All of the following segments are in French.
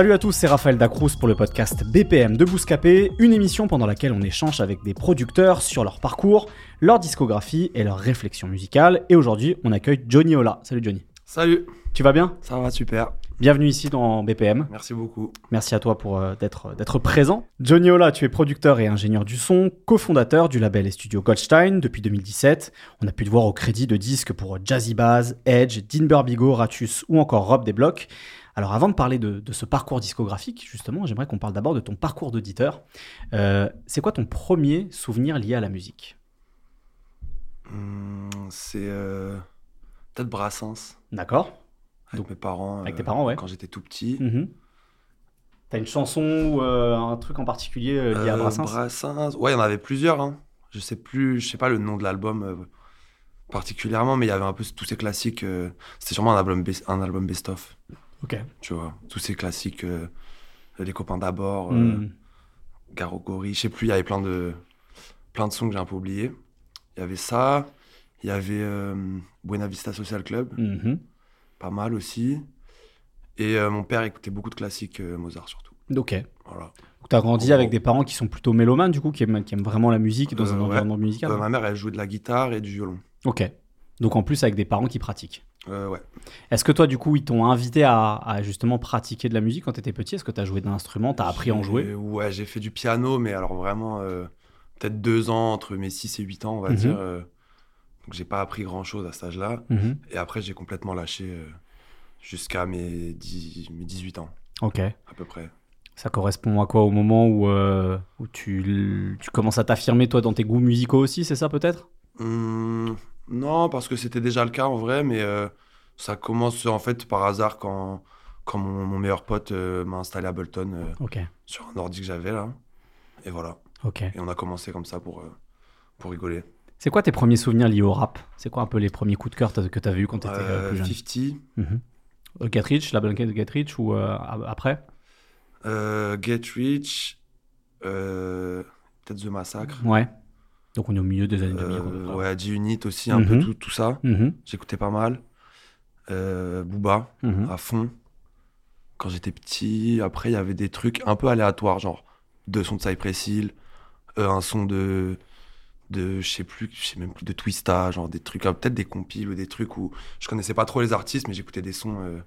Salut à tous, c'est Raphaël Dacruz pour le podcast BPM de Bouscapé, une émission pendant laquelle on échange avec des producteurs sur leur parcours, leur discographie et leur réflexion musicale. Et aujourd'hui, on accueille Johnny Ola. Salut Johnny. Salut, Tu vas bien? Ça va super. Bienvenue ici dans BPM. Merci beaucoup. Merci à toi pour euh, d'être d'être présent. Johnny Ola, tu es producteur et ingénieur du son, cofondateur du label et studio Goldstein depuis 2017. On a pu te voir au crédit de disques pour Jazzy Bass, Edge, Dean Burbigo, Ratus ou encore Rob des Blocs. Alors avant de parler de, de ce parcours discographique, justement, j'aimerais qu'on parle d'abord de ton parcours d'auditeur. Euh, c'est quoi ton premier souvenir lié à la musique? Hum, c'est euh, peut-être Brassens D'accord avec Donc, mes parents. avec euh, tes parents, ouais. Quand j'étais tout petit. Mhm. T'as une chanson ou euh, un truc en particulier euh, lié à Euh, Brassens? Brassens. Ouais, il y en avait plusieurs. hein. Je sais plus, je sais pas le nom de l'album euh, particulièrement, mais il y avait un peu tous ces classiques. euh, C'était sûrement un album, un album best-of, Ok. tu vois. Tous ces classiques, euh, les copains d'abord, Mhm. Garogori, je sais plus. Il y avait plein de plein de sons que j'ai un peu oubliés. Il y avait ça. Il y avait euh, Buena Vista Social Club. Mhm. pas mal aussi. Et mon père écoutait beaucoup de classiques, Mozart surtout. Ok. Voilà. Donc, T'as grandi avec des parents qui sont plutôt mélomanes, du coup, qui aiment, qui aiment vraiment la musique dans Euh, un ouais. environnement musical. Euh, ma mère, elle jouait de la guitare et du violon. Ok. Donc en plus avec des parents qui pratiquent. Euh, ouais. Est-ce que toi, du coup, ils t'ont invité à, à justement pratiquer de la musique quand t'étais petit? Est-ce que t'as joué d'un instrument T'as appris à en jouer? Ouais, j'ai fait du piano, mais alors vraiment, euh, peut-être deux ans, entre mes 6 et 8 ans, on va Mhm. dire. euh, donc j'ai pas appris grand-chose à cet âge-là. Mhm. Et après, j'ai complètement lâché jusqu'à mes, 10 mes 18 ans, Ok. à peu près. Ça correspond à quoi? Au moment où, où tu, tu commences à t'affirmer, toi, dans tes goûts musicaux aussi, c'est ça peut-être? Hum, non, parce que c'était déjà le cas en vrai, mais euh, ça commence en fait par hasard quand, quand mon, mon meilleur pote euh, m'a installé à Bolton euh, Ok. sur un ordi que j'avais là. Et voilà. Ok. Et on a commencé comme ça pour, pour rigoler. C'est quoi tes premiers souvenirs liés au rap? C'est quoi un peu les premiers coups de cœur que t'as vu quand t'étais euh, Euh, plus jeune? 50, Mhm. Euh, Get Rich, la blanquette de Get Rich ou après? Get Rich, peut-être The Massacre. Ouais. Donc on est au milieu des années 2000. Euh, ouais, G-Unit aussi, un Mhm. peu tout, tout ça. Mhm. J'écoutais pas mal. Euh, Booba, Mhm. à fond. Quand j'étais petit, après, il y avait des trucs un peu aléatoires, genre deux sons de Cypress Hill, euh, un son de, de je sais plus, je sais même plus, de Twista, genre des trucs, euh, peut-être des compiles ou des trucs où je connaissais pas trop les artistes, mais j'écoutais des sons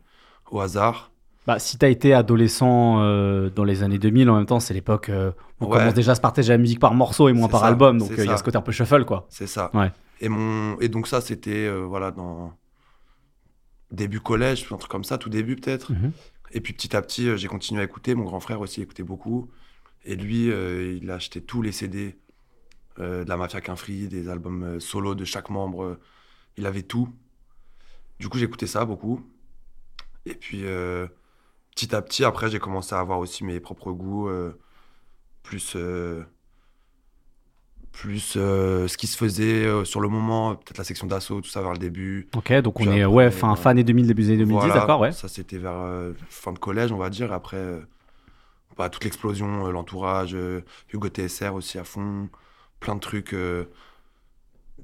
au hasard. Bah, si t'as été adolescent euh, dans les années 2000, en même temps, c'est l'époque euh, où on Ouais. commence déjà à se partager la musique par morceau et moins par ça, album. Donc c'est euh, il y a ce côté un peu shuffle, quoi. C'est ça. Ouais. Et, mon, et donc ça, c'était, euh, voilà, dans début collège, un truc comme ça, tout début peut-être. Mhm. Et puis petit à petit, euh, j'ai continué à écouter. Mon grand frère aussi écoutait beaucoup. Et lui, euh, il a acheté tous les CD euh, de la Mafia Quinfri, des albums euh, solo de chaque membre. euh, il avait tout. Du coup, j'écoutais ça beaucoup. Et puis, euh, petit à petit, après, j'ai commencé à avoir aussi mes propres goûts. euh, plus euh, plus euh, ce qui se faisait sur le moment, peut-être la section d'assaut, tout ça vers le début. Ok, donc on est après, ouais, fin, fin année 2000, début des années 2010, Voilà, d'accord, ouais. Ça, c'était vers fin de collège, on va dire. Après, bah, toute l'explosion, l'entourage, Hugo TSR aussi à fond, plein de trucs,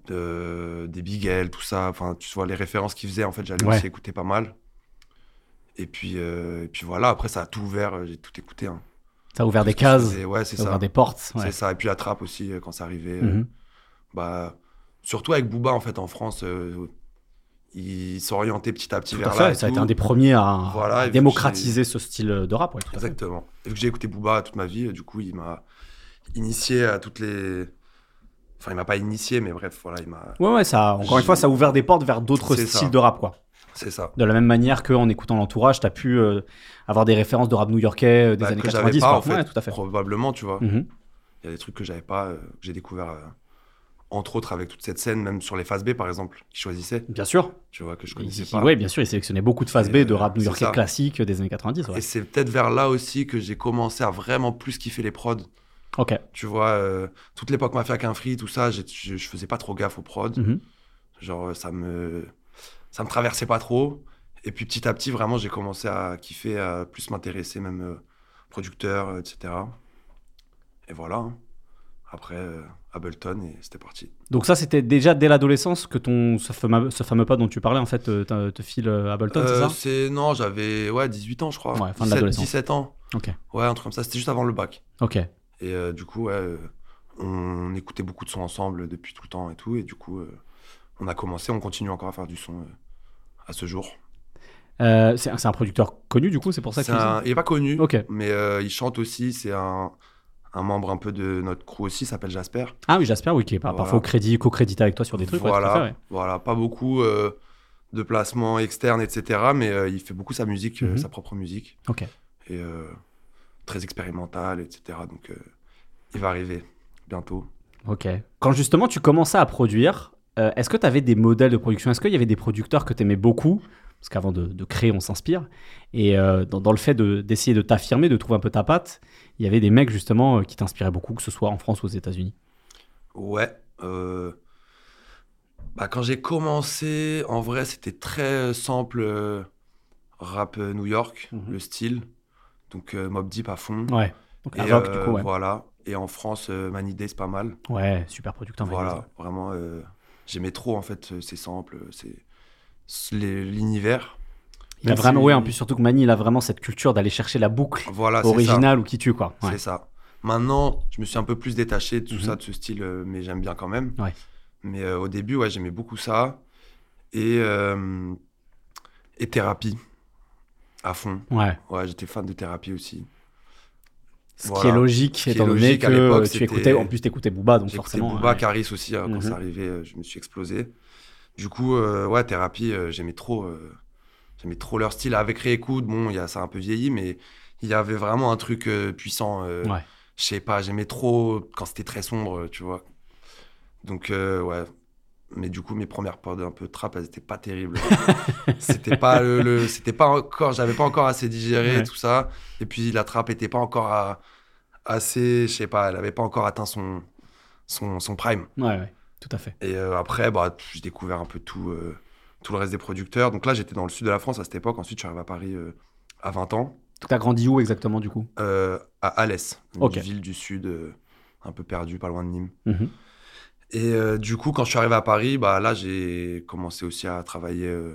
de, des Big L, tout ça. Enfin, tu vois, les références qu'il faisait, en fait, j'allais Ouais. aussi écouter pas mal. Et puis, euh, et puis voilà, après, ça a tout ouvert, euh, j'ai tout écouté. hein. Ça a ouvert Tout des cases, faisait, Ouais, ça a ouvert des portes. ouais. C'est ça. Et puis la trappe aussi, euh, quand ça arrivait. Mhm. bah, surtout avec Booba, en fait, en France, euh, il s'orientait petit à petit Tout vers à là. fait, et ça a été un des premiers à, Voilà, démocratiser ce style de rap. Ouais. Exactement. Et vu que j'ai écouté Booba toute ma vie, du coup, il m'a initié à toutes les. Enfin, il m'a pas initié, mais bref, voilà, il m'a. Ouais, ouais, ça, encore une fois, ça a ouvert des portes vers d'autres styles ça. de rap, quoi. C'est ça. De la même manière qu'en écoutant l'entourage, tu as pu euh, avoir des références de rap new-yorkais euh, des Bah, années que j'avais 90. pas, quoi. en fait, Ouais, tout à fait. Probablement, tu vois. Mhm. Il y a des trucs que j'avais pas, euh, que j'ai découvert, entre autres avec toute cette scène, même sur les phases B par exemple, qui choisissaient, Bien sûr. tu vois, que je connaissais pas. ouais, bien sûr, il sélectionnait beaucoup de phases B de rap new-yorkais classique des années 90. ouais. Et c'est peut-être vers là aussi que j'ai commencé à vraiment plus kiffer les prods. Ok. Tu vois, toute l'époque Mafia qu'un free, tout ça, je, je faisais pas trop gaffe aux prods. Mhm. Genre, ça me, ça me traversait pas trop. Et puis petit à petit, vraiment, j'ai commencé à kiffer, à plus m'intéresser, même euh, producteur, euh, etc. Et voilà. hein. Après, euh, Ableton, et c'était parti. Donc ça, c'était déjà dès l'adolescence que ton ce fameux, ce fameux pas dont tu parlais en fait te, file Ableton, c'est ça? c'est Non, j'avais ouais, 18 ans, je crois. Ouais, fin de 17, l'adolescence. 17 ans. Ok. Ouais, un truc comme ça. C'était juste avant le bac. Ok. Et du coup, ouais, on écoutait beaucoup de sons ensemble depuis tout le temps et tout. Et du coup, euh, on a commencé, on continue encore à faire du son euh, à ce jour. Euh, c'est un- c'est un producteur connu du coup, c'est pour ça C'est dis un- Il est pas connu, mais euh, il chante aussi. C'est un, un membre un peu de notre crew aussi, il s'appelle Jasper. Ah oui, j'espère, oui, qui est par- Voilà. parfois au crédit, co-crédité avec toi sur des trucs. ouais, tout à voilà, fait, ouais. voilà, pas beaucoup euh, de placements externes, etc. Mais il fait beaucoup sa musique, Mhm. sa propre musique. Ok. Et très expérimental, etc. Donc, il va arriver bientôt. Ok. Quand justement tu commençais à produire, euh, est-ce que tu avais des modèles de production? Est-ce qu'il y avait des producteurs que tu aimais beaucoup? Parce qu'avant de, de créer, on s'inspire. Et euh, dans, dans le fait de- d'essayer de t'affirmer, de trouver un peu ta patte, il y avait des mecs justement euh, qui t'inspiraient beaucoup, que ce soit en France ou aux États-Unis. Ouais. euh, Bah, quand j'ai commencé, en vrai, c'était très simple rap New York, Mhm. le style. Donc, Mob Deep à fond. Ouais. Donc Et, Avoc, du coup, ouais. Voilà. Et en France, Many Day, c'est pas mal. Ouais, super producteur. Voilà. Vraiment, j'aimais trop, en fait, euh, ces samples, euh, ces- c'est l'univers. Il a vraiment, ouais, en plus, surtout que Mani, il a vraiment cette culture d'aller chercher la boucle Voilà, originale ou qui tue, quoi. Ouais. C'est ça. Maintenant, je me suis un peu plus détaché de tout Mhm. ça, de ce style, euh, mais j'aime bien quand même. Ouais. Mais euh, au début, ouais, j'aimais beaucoup ça. Et, euh, et thérapie, à fond. Ouais. Ouais, j'étais fan de thérapie aussi. Ce qui est logique, étant donné que euh, tu écoutais, en plus, t'écoutais Booba, donc forcément. Booba, ouais. Caris aussi, euh, quand Mhm. c'est arrivé, euh, je me suis explosé. Du coup, euh, ouais, thérapie, euh, j'aimais trop, euh, j'aimais trop leur style. Avec réécoute, bon, y a, ça a un peu vieilli, mais il y avait vraiment un truc euh, puissant. euh, Ouais. Je sais pas, j'aimais trop quand c'était très sombre, tu vois. Donc, euh, ouais. Mais du coup, mes premières pods un peu trap, elles étaient pas terribles. c'était pas le, le- c'était pas encore, j'avais pas encore assez digéré Ouais. tout ça. Et puis la trap était pas encore à- assez, je sais pas, elle avait pas encore atteint son, son, son prime. Ouais, ouais, tout à fait. Et euh, après, bah, j'ai découvert un peu tout, euh, tout le reste des producteurs. Donc là, j'étais dans le sud de la France à cette époque. Ensuite, je suis arrivé à Paris euh, à 20 ans, T'as grandi où exactement, du coup? À Alès, une ville du sud, un peu perdue, pas loin de Nîmes. Mhm. Et euh, du coup, quand je suis arrivé à Paris, bah, là, j'ai commencé aussi à travailler euh,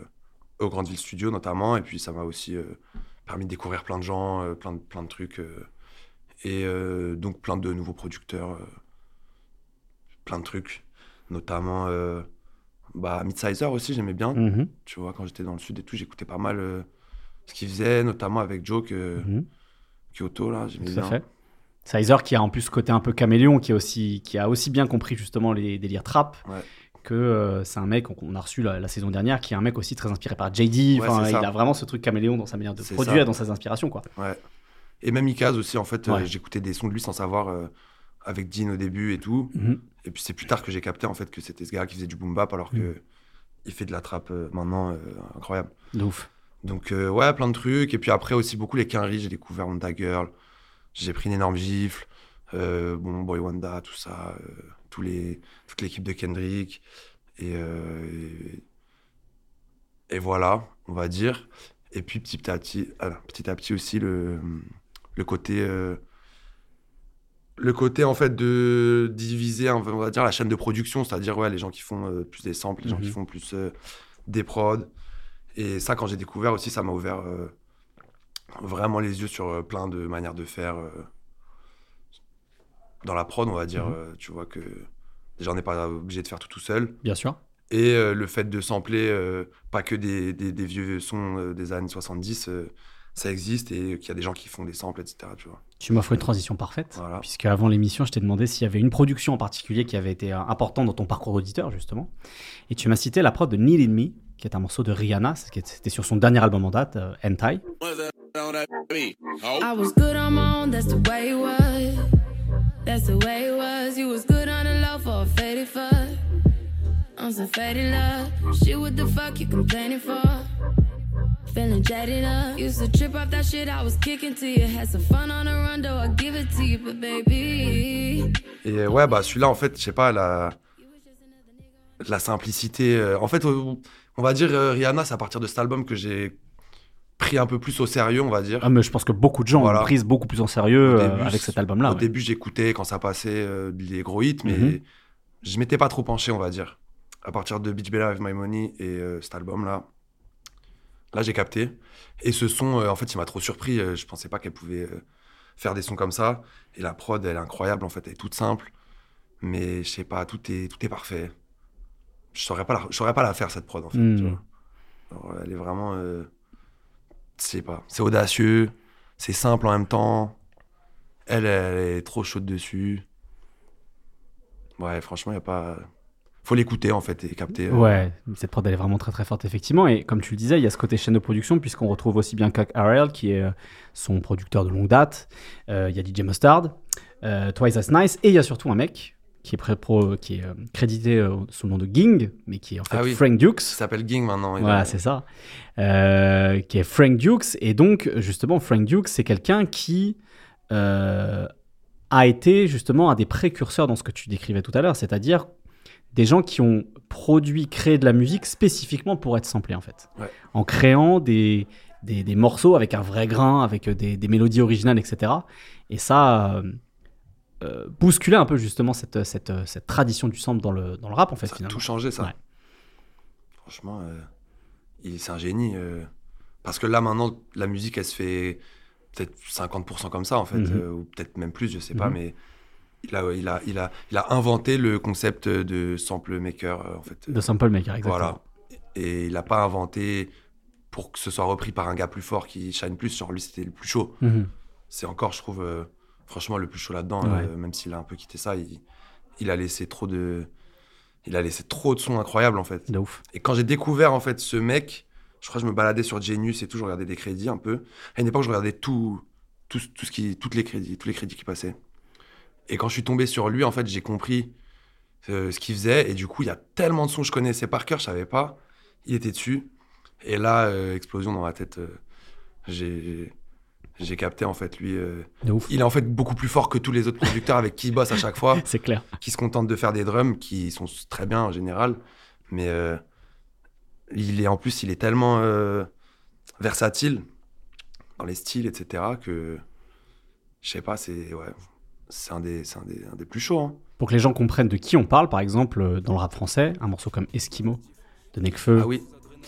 au Grande Ville Studio, notamment. Et puis, ça m'a aussi euh, permis de découvrir plein de gens, plein, de, plein de trucs. et donc, plein de nouveaux producteurs, plein de trucs. Notamment, bah, Midsizer aussi, j'aimais bien. Mhm. Tu vois, quand j'étais dans le sud et tout, j'écoutais pas mal ce qu'il faisait, notamment avec Joe, que, Mhm. Kyoto, là, j'aimais bien. fait. Sizer qui a en plus ce côté un peu caméléon, qui, est aussi, qui a aussi bien compris justement les délires trap, Ouais. que euh, c'est un mec qu'on a reçu la, la saison dernière, qui est un mec aussi très inspiré par JD. Ouais, il a vraiment ce truc caméléon dans sa manière de produire, ça. dans ses inspirations, quoi. Ouais. Et même Ikaz aussi, en fait, euh, j'écoutais des sons de lui sans savoir, euh, avec Dean au début et tout. Mhm. Et puis c'est plus tard que j'ai capté, en fait, que c'était ce gars qui faisait du boom bap, alors que Mm. il fait de la trappe maintenant, incroyable. De ouf. Donc, ouais, plein de trucs. Et puis après aussi, beaucoup les Quinry, j'ai découvert Honda Girl. J'ai pris une énorme gifle. Euh, bon, Boy Wanda, tout ça. euh, tous les, toute l'équipe de Kendrick. Et, euh, et, et voilà, on va dire. Et puis petit à petit, ah, petit, à petit aussi, le, le côté. le côté en fait de diviser on va dire la chaîne de production c'est-à-dire ouais les gens qui font plus des samples les gens qui Mhm. font plus des prods et ça quand j'ai découvert aussi ça m'a ouvert vraiment les yeux sur euh, plein de manières de faire euh, dans la prod on va dire Mhm. euh, tu vois que déjà on n'est pas obligé de faire tout tout seul Bien sûr. et euh, le fait de sampler euh, pas que des, des- des vieux sons euh, des années 70 euh, ça existe et qu'il y a des gens qui font des samples etc tu vois Tu m'offres une transition parfaite, Voilà. puisque avant l'émission, je t'ai demandé s'il y avait une production en particulier qui avait été importante dans ton parcours d'auditeur, justement. Et tu m'as cité la prod de Need In Me, qui est un morceau de Rihanna. C'était sur son dernier album en date, euh, Hentai. I was good on my own, that's the way it was. That's the way it was. You was good on the low for a faded fuck. On some faded love. Shit, what the fuck you complaining for? Feeling jaded up. Used to trip off that shit I was kicking to you. Had some fun on the run, though I give it to you, but baby. Et ouais, bah celui-là, en fait, je sais pas, la, la simplicité. euh, En fait, on va dire euh, Rihanna, c'est à partir de cet album que j'ai pris un peu plus au sérieux, on va dire. Ah, mais je pense que beaucoup de gens Voilà. l'ont prise beaucoup plus en sérieux euh, avec cet album-là. Au ouais. début, j'écoutais quand ça passait euh, les gros hits, mais Mhm. je m'étais pas trop penché, on va dire. À partir de Beach Bella avec My Money et cet album-là, là, j'ai capté. Et ce son, en fait, il m'a trop surpris. Je pensais pas qu'elle pouvait faire des sons comme ça. Et la prod, elle est incroyable, en fait. Elle est toute simple. Mais je sais pas, tout est, tout est parfait. Je saurais pas la, je saurais pas la faire, cette prod, en fait. Tu vois. Alors, elle est vraiment. euh, je sais pas. C'est audacieux. C'est simple en même temps. Elle, elle est trop chaude dessus. Ouais, franchement, il a pas. Faut l'écouter en fait et capter. euh, Ouais, cette prod elle est vraiment très très forte effectivement et comme tu le disais, il y a ce côté chaîne de production puisqu'on retrouve aussi bien Kak Harrell qui est euh, son producteur de longue date, Euh, il y a DJ Mustard, Twice as Nice et il y a surtout un mec qui est, pré- pro- qui est euh, crédité euh, sous le nom de Ging mais qui est en fait Ah oui. Frank Dukes. Ça s'appelle Ging maintenant. il Voilà, a- c'est ça. Euh, qui est Frank Dukes. Et donc, justement, Frank Dukes, c'est quelqu'un qui a été justement un des précurseurs dans ce que tu décrivais tout à l'heure, c'est-à-dire des gens qui ont produit, créé de la musique spécifiquement pour être samplés, en fait. Ouais. En créant des, des, des morceaux avec un vrai grain, avec des, des mélodies originales, etc. Et ça... euh, bousculait un peu justement cette, cette, cette tradition du sample dans le, dans le rap en fait Ça a tout changé ça. Ouais. Franchement, euh, il- c'est un génie. euh, parce que là maintenant, la musique, elle se fait peut-être 50% comme ça en fait, Mhm. ou peut-être même plus, je sais pas, Mhm. mais il a, il, a, il, a, il a inventé le concept de sample maker en fait. De sample maker, exactement. Voilà. Et il n'a pas inventé pour que ce soit repris par un gars plus fort qui shine plus. Genre lui, c'était le plus chaud. Mhm. C'est encore, je trouve, franchement, le plus chaud là-dedans. Ouais. euh, même s'il a un peu quitté ça, il, il a laissé trop de, il a laissé trop de sons incroyables en fait. De ouf. Et quand j'ai découvert en fait ce mec, je crois que je me baladais sur Genius et tout, je regardais des crédits un peu. À une époque, je regardais tout, tout, tout ce qui, toutes les crédits, tous les crédits qui passaient. Et quand je suis tombé sur lui, en fait, j'ai compris euh, ce qu'il faisait. Et du coup, il y a tellement de sons que je connaissais par cœur, je savais pas. Il était dessus. Et là, euh, explosion dans ma tête. euh, j'ai j'ai capté en fait lui. euh, De ouf. il est en fait beaucoup plus fort que tous les autres producteurs avec qui il bosse à chaque fois C'est clair. qui se contentent de faire des drums qui sont très bien en général, mais euh, il est en plus il est tellement euh, versatile dans les styles etc que je sais pas c'est ouais c'est un des c'est un des, un des plus chauds hein. Pour que les gens comprennent de qui on parle, par exemple, dans le rap français, un morceau comme Eskimo de Nekfeu ah oui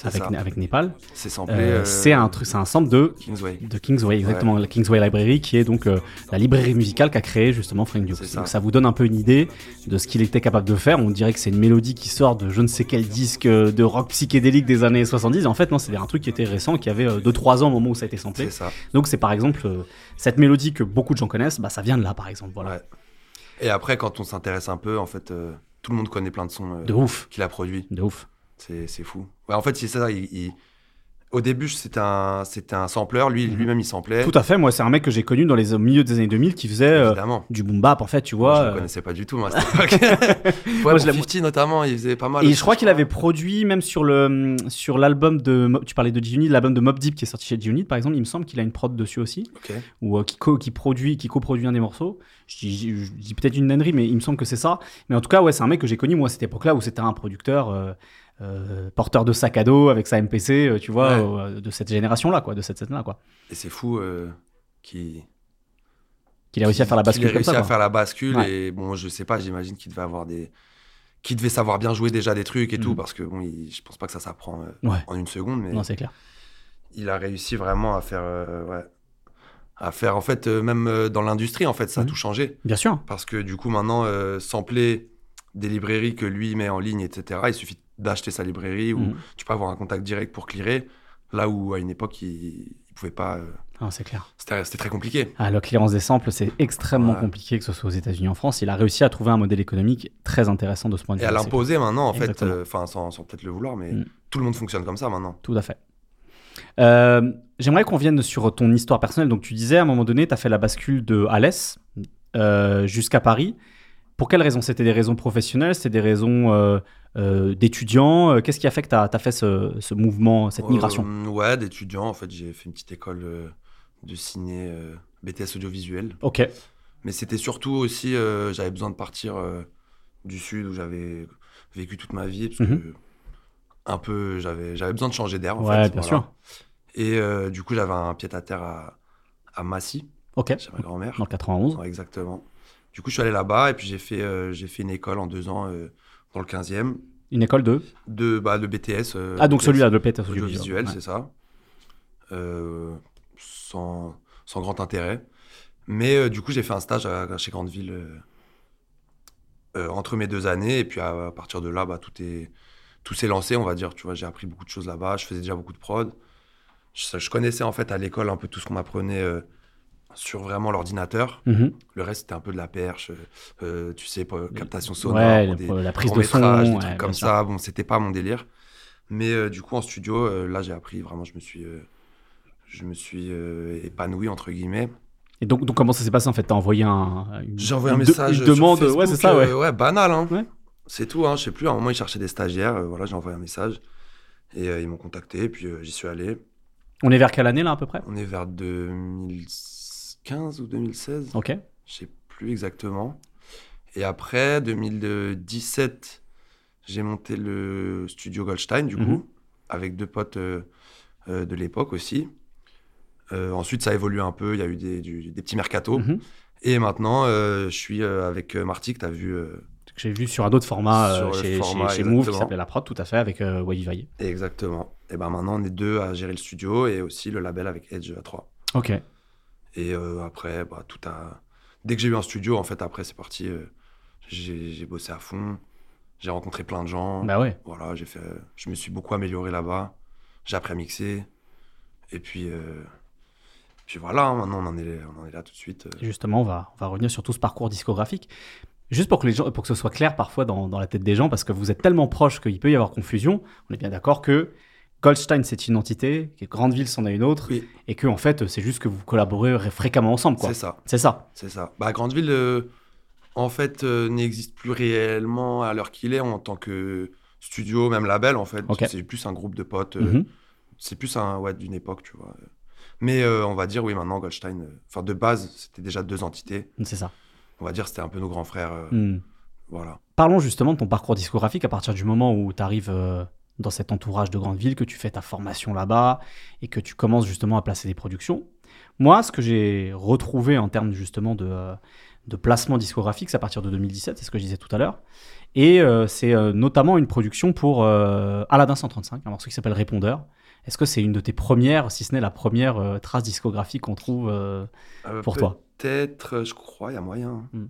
avec, avec Népal, c'est euh, euh, c'est un truc, c'est un sample de Kingsway de Kingsway, exactement, la Kingsway Library, qui est donc euh, la librairie musicale qu'a créé justement Frank ça. Donc ça vous donne un peu une idée de ce qu'il était capable de faire. On dirait que c'est une mélodie qui sort de je ne sais quel disque de rock psychédélique des années 70. En fait, non, c'est un truc qui était récent, qui avait 2-3 ans au moment où ça a été samplé. c'est ça Donc c'est par exemple cette mélodie que beaucoup de gens connaissent, bah, ça vient de là par exemple. Voilà. Ouais. et après quand on s'intéresse un peu en fait euh, tout le monde connaît plein de sons De ouf, qu'il a produit de ouf. C'est fou. Ouais, en fait, c'est ça. il- il- Au début, c'était un, c'était un sampleur. Lui, Mhm. lui-même, il samplait. Tout à fait, moi c'est un mec que j'ai connu dans les au milieu des années 2000 qui faisait euh, du boom bap en fait, tu Moi, vois. je ne euh, connaissais pas du tout, moi, à cette époque. ouais, Moi, pour je l'ai- 50 notamment, il faisait pas mal. Et je crois qu'il avait produit même sur le sur l'album de tu parlais de G-Unit, l'album de Mob Deep qui est sorti chez G-Unit par exemple, il me semble qu'il a une prod dessus aussi ou euh, qui co qui produit qui coproduit un des morceaux. Je dis, je- je dis peut-être une nannerie mais il me semble que c'est ça. Mais en tout cas, ouais, c'est un mec que j'ai connu moi à cette époque-là où c'était un producteur euh, porteur de sac à dos avec sa MPC, euh, tu vois, Ouais. euh, de cette génération-là quoi, de cette scène-là quoi. Et c'est fou qu'il Qu'il a réussi à faire la bascule comme réussi ça. à quoi. faire la bascule. Ouais. Et bon, je sais pas, j'imagine qu'il devait avoir des. Qu'il devait savoir bien jouer déjà des trucs et tout, Mhm. parce que bon, il- je pense pas que ça s'apprend Ouais. en une seconde, mais Non, c'est clair. il a réussi vraiment à faire. ouais. À faire, en fait, même dans l'industrie, en fait, ça a Mhm. tout changé. Bien sûr. Parce que du coup, maintenant, sampler des librairies que lui met en ligne, etc., il suffit d'acheter sa librairie ou Mhm. tu peux avoir un contact direct pour clearer. Là où, à une époque, il ne pouvait pas. euh, Ah, c'est clair. C'était très compliqué. Ah, la clearance des samples, c'est extrêmement Ouais. compliqué, que ce soit aux États-Unis ou en France. Il a réussi à trouver un modèle économique très intéressant de ce point de Et vue. à C'est- l'imposer maintenant, en fait, euh, enfin, sans, sans peut-être le vouloir, mais Mm. tout le monde fonctionne comme ça maintenant. Tout à fait. Euh, J'aimerais qu'on vienne sur ton histoire personnelle. Donc, tu disais à un moment donné, tu as fait la bascule de Alès euh, jusqu'à Paris. Pour quelles raisons? C'était des raisons professionnelles? C'était des raisons euh, euh, d'étudiants? Euh, Qu'est-ce qui a fait que tu as, fait ce, ce mouvement, cette migration? Ouais, d'étudiants. En fait, j'ai fait une petite école de ciné, BTS audiovisuel. Ok. Mais c'était surtout aussi, j'avais besoin de partir du sud où j'avais vécu toute ma vie. Parce Mhm. que, un peu, j'avais j'avais besoin de changer d'air. en Ouais, fait, bien voilà. sûr. Et euh, du coup, j'avais un pied à terre à, à Massy, Ok. chez ma grand-mère. Dans le 91. Ouais, exactement. Du coup, je suis allé là-bas et puis j'ai fait, euh, j'ai fait une école en deux ans euh, dans le 15e Une école de? de, bah, de BTS. euh, Ah, donc BTS celui-là, de Peter audiovisuel, Ouais. c'est ça. Sans, sans grand intérêt. Mais du coup, j'ai fait un stage à- chez Grandeville entre mes deux années. Et puis à, à partir de là, bah, tout est tout s'est lancé, on va dire. Tu vois, j'ai appris beaucoup de choses là-bas. Je faisais déjà beaucoup de prod. Je, je connaissais en fait à l'école un peu tout ce qu'on m'apprenait sur vraiment l'ordinateur. Mhm. Le reste, c'était un peu de la perche, euh, tu sais, pour, captation sonore, Ouais, pour la prise de son. des trucs comme ça. Bon, c'était pas mon délire. Mais euh, du coup, en studio, euh, là, j'ai appris vraiment, je me suis, euh, je me suis euh, épanoui, entre guillemets. Et donc, donc, comment ça s'est passé en fait? T'as envoyé un. Une, J'ai envoyé un de- message. Une sur demande. Facebook, ouais, c'est ça, ouais. euh, ouais, banal, hein. Ouais. C'est tout, hein. Je sais plus, à un moment, ils cherchaient des stagiaires. euh, voilà, j'ai envoyé un message. Et euh, ils m'ont contacté, et puis euh, j'y suis allé. On est vers quelle année là à peu près? On est vers 2015 ou 2016. Ok. Je sais plus exactement. Et après, 2017, j'ai monté le studio Goldstein, du coup, Mhm. avec deux potes euh, euh, de l'époque aussi. Euh, ensuite, ça a évolué un peu. Il y a eu des, du- des petits mercatos. Mhm. Et maintenant, je suis avec Marty, que tu as vu. Que J'ai vu sur un autre format chez, format, chez, chez Move qui s'appelait La Prod, tout à fait, avec Wavy exactement. Et ben maintenant, on est deux à gérer le studio et aussi le label avec Edge A3. Ok. Et euh, après, bah, tout a... dès que j'ai eu un studio, en fait, après, c'est parti. euh, j'ai bossé à fond. J'ai rencontré plein de gens. Bah ouais. Voilà, j'ai fait, je me suis beaucoup amélioré là-bas. J'ai appris à mixer. Et puis, euh, puis voilà, hein, maintenant on en est, on en est là tout de suite. Justement, on va, on va revenir sur tout ce parcours discographique. Juste pour que, les gens, pour que ce soit clair parfois dans, dans la tête des gens, parce que vous êtes tellement proches qu'il peut y avoir confusion. On est bien d'accord que Goldstein, c'est une entité, que Grandeville, c'en a une autre, Oui. et que en fait, c'est juste que vous collaborez fréquemment ensemble. C'est ça, C'est ça. c'est ça. Bah, Grandeville, euh, en fait, euh, n'existe plus réellement à l'heure qu'il est en tant que studio, même label, en fait. C'est plus un groupe de potes. euh, Mhm. C'est plus un, ouais, d'une époque, tu vois. Mais euh, on va dire, oui, maintenant, Goldstein, euh, enfin, de base, c'était déjà deux entités. C'est ça. On va dire, c'était un peu nos grands frères. euh, Hmm. Voilà. Parlons justement de ton parcours discographique à partir du moment où tu arrives dans cet entourage de grande ville, que tu fais ta formation là-bas et que tu commences justement à placer des productions. Moi, ce que j'ai retrouvé en termes justement de, euh, de placement discographique, c'est à partir de 2017, c'est ce que je disais tout à l'heure. Et euh, c'est euh, notamment une production pour euh, Aladdin 135, un morceau qui s'appelle Répondeur. Est-ce que c'est une de tes premières, si ce n'est la première trace discographique qu'on trouve euh, Euh, pour toi? Peut-être, je crois, il y a moyen. Hmm.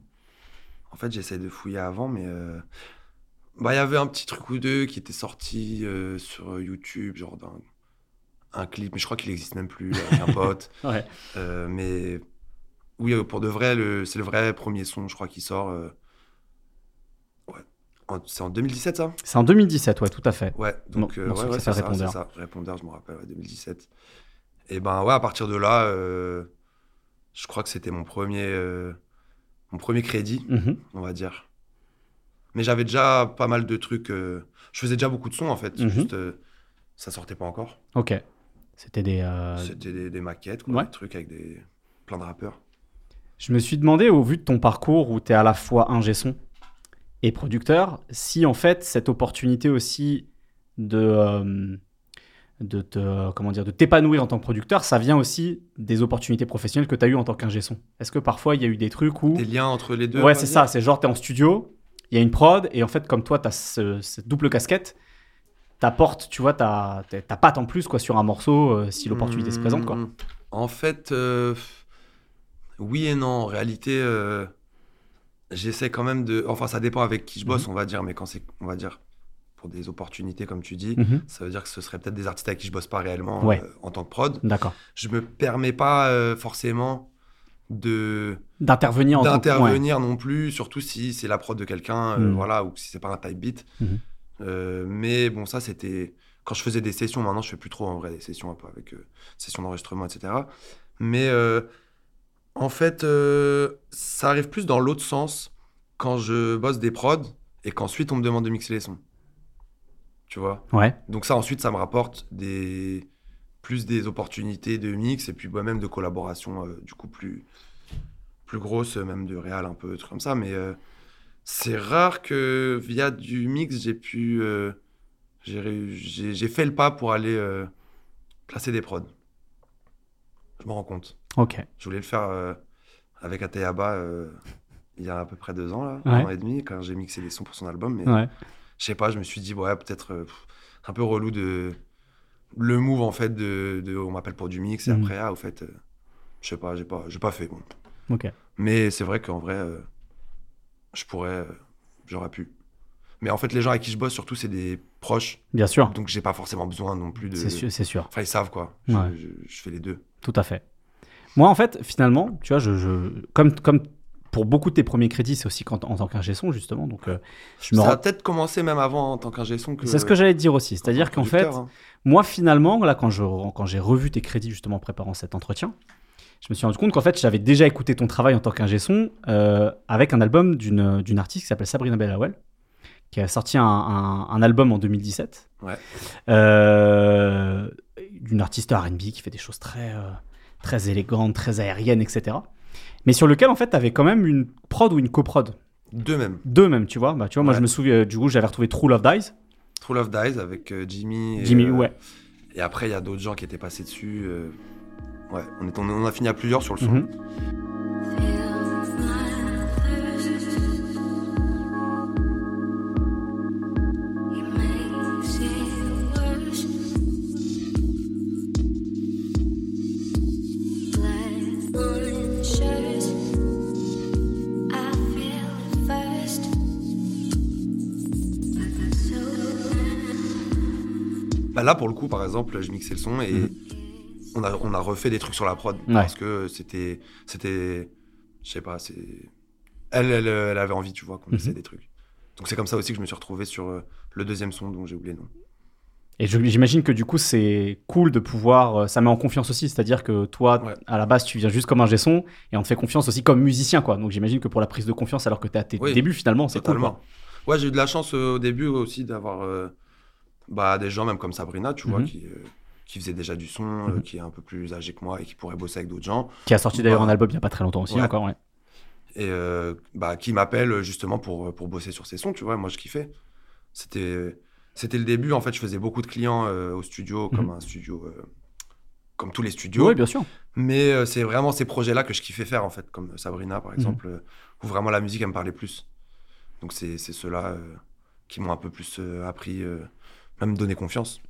En fait, j'essaie de fouiller avant, mais bah, il y avait un petit truc ou deux qui était sorti euh, sur YouTube, genre d'un un clip, mais je crois qu'il n'existe même plus, avec un pote. Ouais. Euh, mais oui, euh, pour de vrai, le- c'est le vrai premier son, je crois, qui sort. euh, Ouais. C'est en 2017, ça? C'est en 2017, ouais, tout à fait. Ouais, donc euh, morceau ouais, c'est ça, Répondeur. c'est ça. Répondeur, je me rappelle, ouais, 2017. Et ben ouais, à partir de là, euh, je crois que c'était mon premier, euh, mon premier crédit, Mhm. on va dire. Mais j'avais déjà pas mal de trucs. euh, je faisais déjà beaucoup de sons en fait, Mhm. juste euh, ça sortait pas encore. Ok. C'était des. euh, C'était des, des maquettes, quoi, Ouais. des trucs avec des plein de rappeurs. Je me suis demandé, au vu de ton parcours où tu es à la fois ingé son et producteur, si en fait cette opportunité aussi de, euh, de, te- comment dire, de t'épanouir en tant que producteur, ça vient aussi des opportunités professionnelles que tu as eues en tant qu'ingé son. Est-ce que parfois il y a eu des trucs où. Des liens entre les deux. on ouais, c'est dire. ça, c'est genre tu es en studio, il y a une prod, et en fait, comme toi, tu as cette double casquette, t'apportes, tu vois, ta, ta, patte en plus quoi, sur un morceau euh, si l'opportunité se présente. Quoi. Hmm. En fait, euh, oui et non. En réalité, euh, j'essaie quand même de. Enfin, ça dépend avec qui je bosse, Mhm. on va dire. Mais quand c'est, on va dire, pour des opportunités, comme tu dis, Mhm. ça veut dire que ce serait peut-être des artistes avec qui je bosse pas réellement Ouais. en tant que prod. D'accord. Je me permets pas forcément de D'intervenir ouais. d'intervenir non plus, surtout si c'est la prod de quelqu'un, euh, Mhm. voilà, ou si c'est pas un type beat. Mhm. Euh, mais bon, ça c'était quand je faisais des sessions, maintenant je fais plus trop en vrai des sessions un peu avec euh, sessions d'enregistrement, etc. Mais euh, en fait, ça arrive plus dans l'autre sens quand je bosse des prods et qu'ensuite on me demande de mixer les sons. Tu vois? Ouais. Donc ça, ensuite, ça me rapporte des plus des opportunités de mix et puis bah, même de collaboration euh, du coup plus plus grosses, même de réal un peu, des trucs comme ça. Mais euh, c'est rare que via du mix, j'ai pu... euh, j'ai fait le pas pour aller placer des prods. Je me rends compte. Ok. Je voulais le faire euh, avec Ateyaba euh, il y a à peu près deux ans, là, Ouais. un an et demi, quand j'ai mixé des sons pour son album. Mais Ouais. je sais pas, je me suis dit, ouais, peut-être euh, un peu relou de. Le move, en fait, de, de on m'appelle pour du mix, et Mhm. après, ah, au fait, euh, je sais pas, j'ai pas, j'ai pas fait. Bon. Ok. Mais c'est vrai qu'en vrai, euh, je pourrais, euh, j'aurais pu. Mais en fait, les gens avec qui je bosse, surtout, c'est des proches, Bien sûr. donc j'ai pas forcément besoin non plus de. C'est sûr. C'est sûr. Enfin, ils savent quoi. Je, Ouais. je- je fais les deux. Tout à fait. Moi, en fait, finalement, tu vois, je, je- comme, comme pour beaucoup de tes premiers crédits, c'est aussi quand, en tant qu'ingé son, justement. Donc, euh, je me Ça a peut-être commencé même avant en tant qu'ingé son que. C'est ce que j'allais te dire aussi. C'est-à-dire qu'en fait, hein. moi, finalement, là, quand, je, quand j'ai revu tes crédits, justement, en préparant cet entretien, je me suis rendu compte qu'en fait, j'avais déjà écouté ton travail en tant qu'ingé son euh, avec un album d'une d'une artiste qui s'appelle Sabrina Bellawell, qui a sorti un, un- un album en 2017. Ouais. Euh, d'une artiste R&B qui fait des choses très, très élégantes, très aériennes, etc. Mais sur lequel, en fait, tu avais quand même une prod ou une coprod. Deux même. Deux même, tu vois. Bah, tu vois, moi, je me souviens, euh, du coup, j'avais retrouvé True Love Dies. True Love Dies avec euh, Jimmy. et, Jimmy, euh, ouais. Et après, il y a d'autres gens qui étaient passés dessus. Ouais, on, est, on, on a fini à plusieurs sur le son. Mhm. Là, pour le coup, par exemple, je mixais le son et Mhm. on, a, on a refait des trucs sur la prod. Ouais. Parce que c'était. C'était. Je sais pas, c'est. Elle, elle, elle avait envie, tu vois, qu'on essaie des trucs. Donc c'est comme ça aussi que je me suis retrouvé sur euh, le deuxième son dont j'ai oublié le nom. Et j'imagine que du coup, c'est cool de pouvoir. euh, Ça met en confiance aussi. C'est-à-dire que toi, Ouais. à la base, tu viens juste comme un son et on te fait confiance aussi comme musicien, quoi. Donc j'imagine que pour la prise de confiance, alors que tu à tes Oui, débuts, finalement, c'est cool. Quoi. Ouais, j'ai eu de la chance euh, au début aussi d'avoir euh, bah, des gens, même comme Sabrina, tu vois, Mhm. qui, euh, qui faisait déjà du son, euh, Mhm. qui est un peu plus âgé que moi et qui pourrait bosser avec d'autres gens. Qui a sorti d'ailleurs Bah, un album il n'y a pas très longtemps aussi, ouais. encore, ouais. et euh, bah, qui m'appelle justement pour, pour bosser sur ses sons, tu vois. Moi, je kiffais. C'était, c'était le début. En fait, je faisais beaucoup de clients euh, au studio, comme Mhm. un studio, euh, comme tous les studios. Oui, bien sûr. Mais euh, c'est vraiment ces projets-là que je kiffais faire, en fait, comme Sabrina, par exemple, euh, où vraiment la musique, elle me parlait plus. Donc, c'est, ceux-là euh, qui m'ont un peu plus euh, appris, euh, même donné confiance.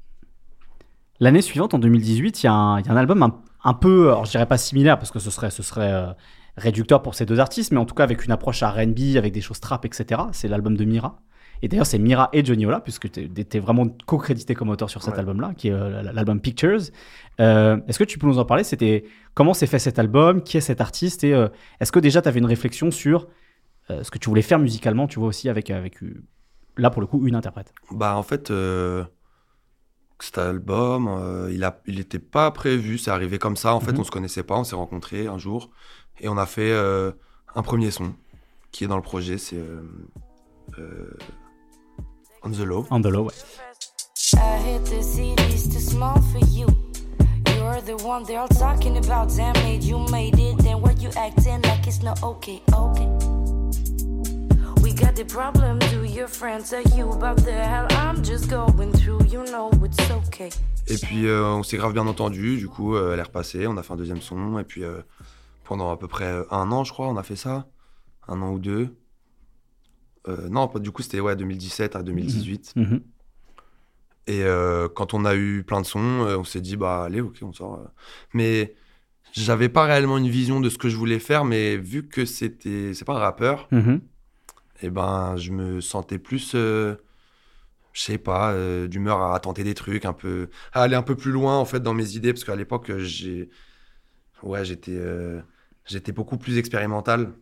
L'année suivante, en 2018, il y, a un il y a un album un, un peu, alors je dirais pas similaire parce que ce serait, ce serait euh, réducteur pour ces deux artistes, mais en tout cas avec une approche R&B, avec des choses trap, etc. C'est l'album de Mira. Et d'ailleurs, c'est Mira et Johnny Ola, puisque tu es, vraiment co-crédité comme auteur sur cet Ouais. album-là, qui est euh, l'album Pictures. Euh, est-ce que tu peux nous en parler? C'était comment s'est fait cet album? Qui est cet artiste? Et est-ce que déjà tu avais une réflexion sur ce que tu voulais faire musicalement, tu vois aussi avec, avec là pour le coup une interprète Bah, en fait, euh, cet album, euh, il a, il était pas prévu, c'est arrivé comme ça. En fait, Mhm. on se connaissait pas, on s'est rencontrés un jour et on a fait euh, un premier son qui est dans le projet, c'est euh, euh, On the Low. On the Low, ouais. I hit the city's too small for you. You're the one they're all talking about. Damn it, you made it. Then what you acting like it's not okay, okay. We got the problem. Do your friends tell you? About the hell I'm just going through? You know it's okay. Et puis euh, on s'est grave bien entendu, du coup euh, elle est repassée, on a fait un deuxième son, et puis euh, pendant à peu près euh, un an je crois on a fait ça, un an ou deux. Euh, non, du coup c'était ouais 2017 à 2018. Mhm. Et euh, quand on a eu plein de sons, euh, on s'est dit bah allez ok on sort. Mais j'avais pas réellement une vision de ce que je voulais faire, mais vu que c'était c'est pas un rappeur, Mhm. Et ben je me sentais plus euh, je sais pas euh, d'humeur à tenter des trucs un peu à aller un peu plus loin en fait dans mes idées parce qu'à l'époque j'ai ouais j'étais euh, j'étais beaucoup plus expérimental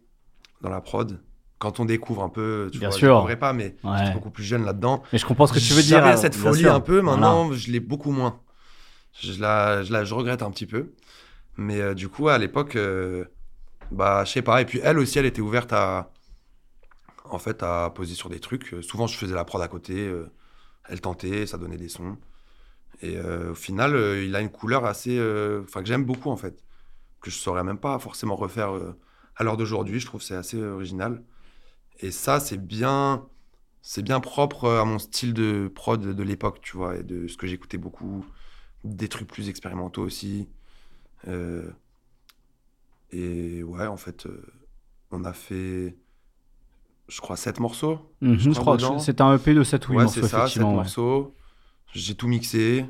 dans la prod quand on découvre un peu, tu Bien vois, sûr. je pas, mais Ouais. j'étais beaucoup plus jeune là-dedans. Mais je comprends ce que tu veux dire. J'avais cette folie un peu, Voilà. maintenant je l'ai beaucoup moins. Je la, je la- je regrette un petit peu. Mais du coup, à l'époque, bah, je sais pas. Et puis elle aussi, elle était ouverte à, en fait, à poser sur des trucs. Euh, Souvent, je faisais la prod à côté. euh, elle tentait, ça donnait des sons. Et euh, au final, il a une couleur assez, enfin que j'aime beaucoup en fait, que je saurais même pas forcément refaire à l'heure d'aujourd'hui. Je trouve c'est assez original. Et ça, c'est bien, c'est bien propre à mon style de prod de l'époque, tu vois, et de ce que j'écoutais beaucoup, des trucs plus expérimentaux aussi. Et ouais, en fait, on a fait, je crois, sept morceaux. Mhm, je je crois c'est un EP de 7 ou 8 ouais, morceaux, c'est ça, sept effectivement. ouais. morceaux. J'ai tout mixé.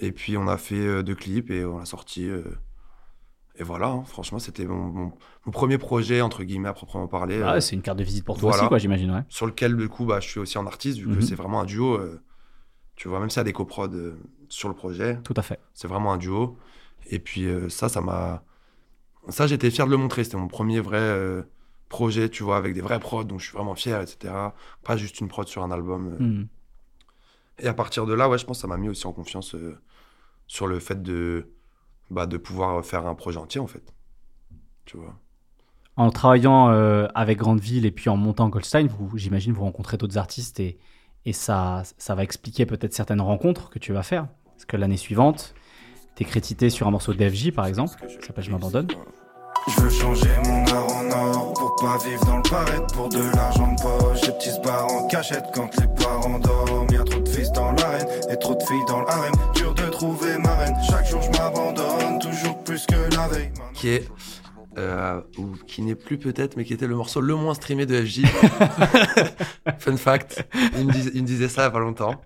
Et puis on a fait euh, deux clips et on l'a sorti. euh, et voilà, hein, franchement, c'était mon, mon- mon premier projet, entre guillemets, à proprement parler. Ah, euh, c'est une carte de visite pour toi voilà. aussi, quoi, j'imagine. Ouais. sur lequel du coup bah, je suis aussi en artiste vu Mhm. que c'est vraiment un duo euh, tu vois même s'il y a des coprods euh, sur le projet Tout à fait. c'est vraiment un duo et puis ça ça m'a ça j'étais fier de le montrer c'était mon premier vrai projet tu vois avec des vrais prods donc je suis vraiment fier etc pas juste une prod sur un album euh. Mhm. et à partir de là ouais je pense que ça m'a mis aussi en confiance euh, sur le fait de bah, de pouvoir faire un projet entier en fait tu vois En travaillant euh, avec Grandeville et puis en montant Goldstein, j'imagine, vous rencontrez d'autres artistes et, et ça, ça va expliquer peut-être certaines rencontres que tu vas faire. Parce que l'année suivante, t'es crédité sur un morceau d'FJ, par exemple, qui s'appelle Je m'abandonne. Je veux changer mon or en or pour pas vivre dans le paraître pour de l'argent de poche. Les petits se barrent en cachette quand les parents dorment. Y'a trop de fils dans l'arène et trop de filles dans le harem. Dur de trouver ma reine. Chaque jour je m'abandonne, toujours plus que la veille. qui est euh, ou qui n'est plus peut-être, mais qui était le morceau le moins streamé de FJ. Fun fact, il me, dis- il me disait ça il y a pas longtemps.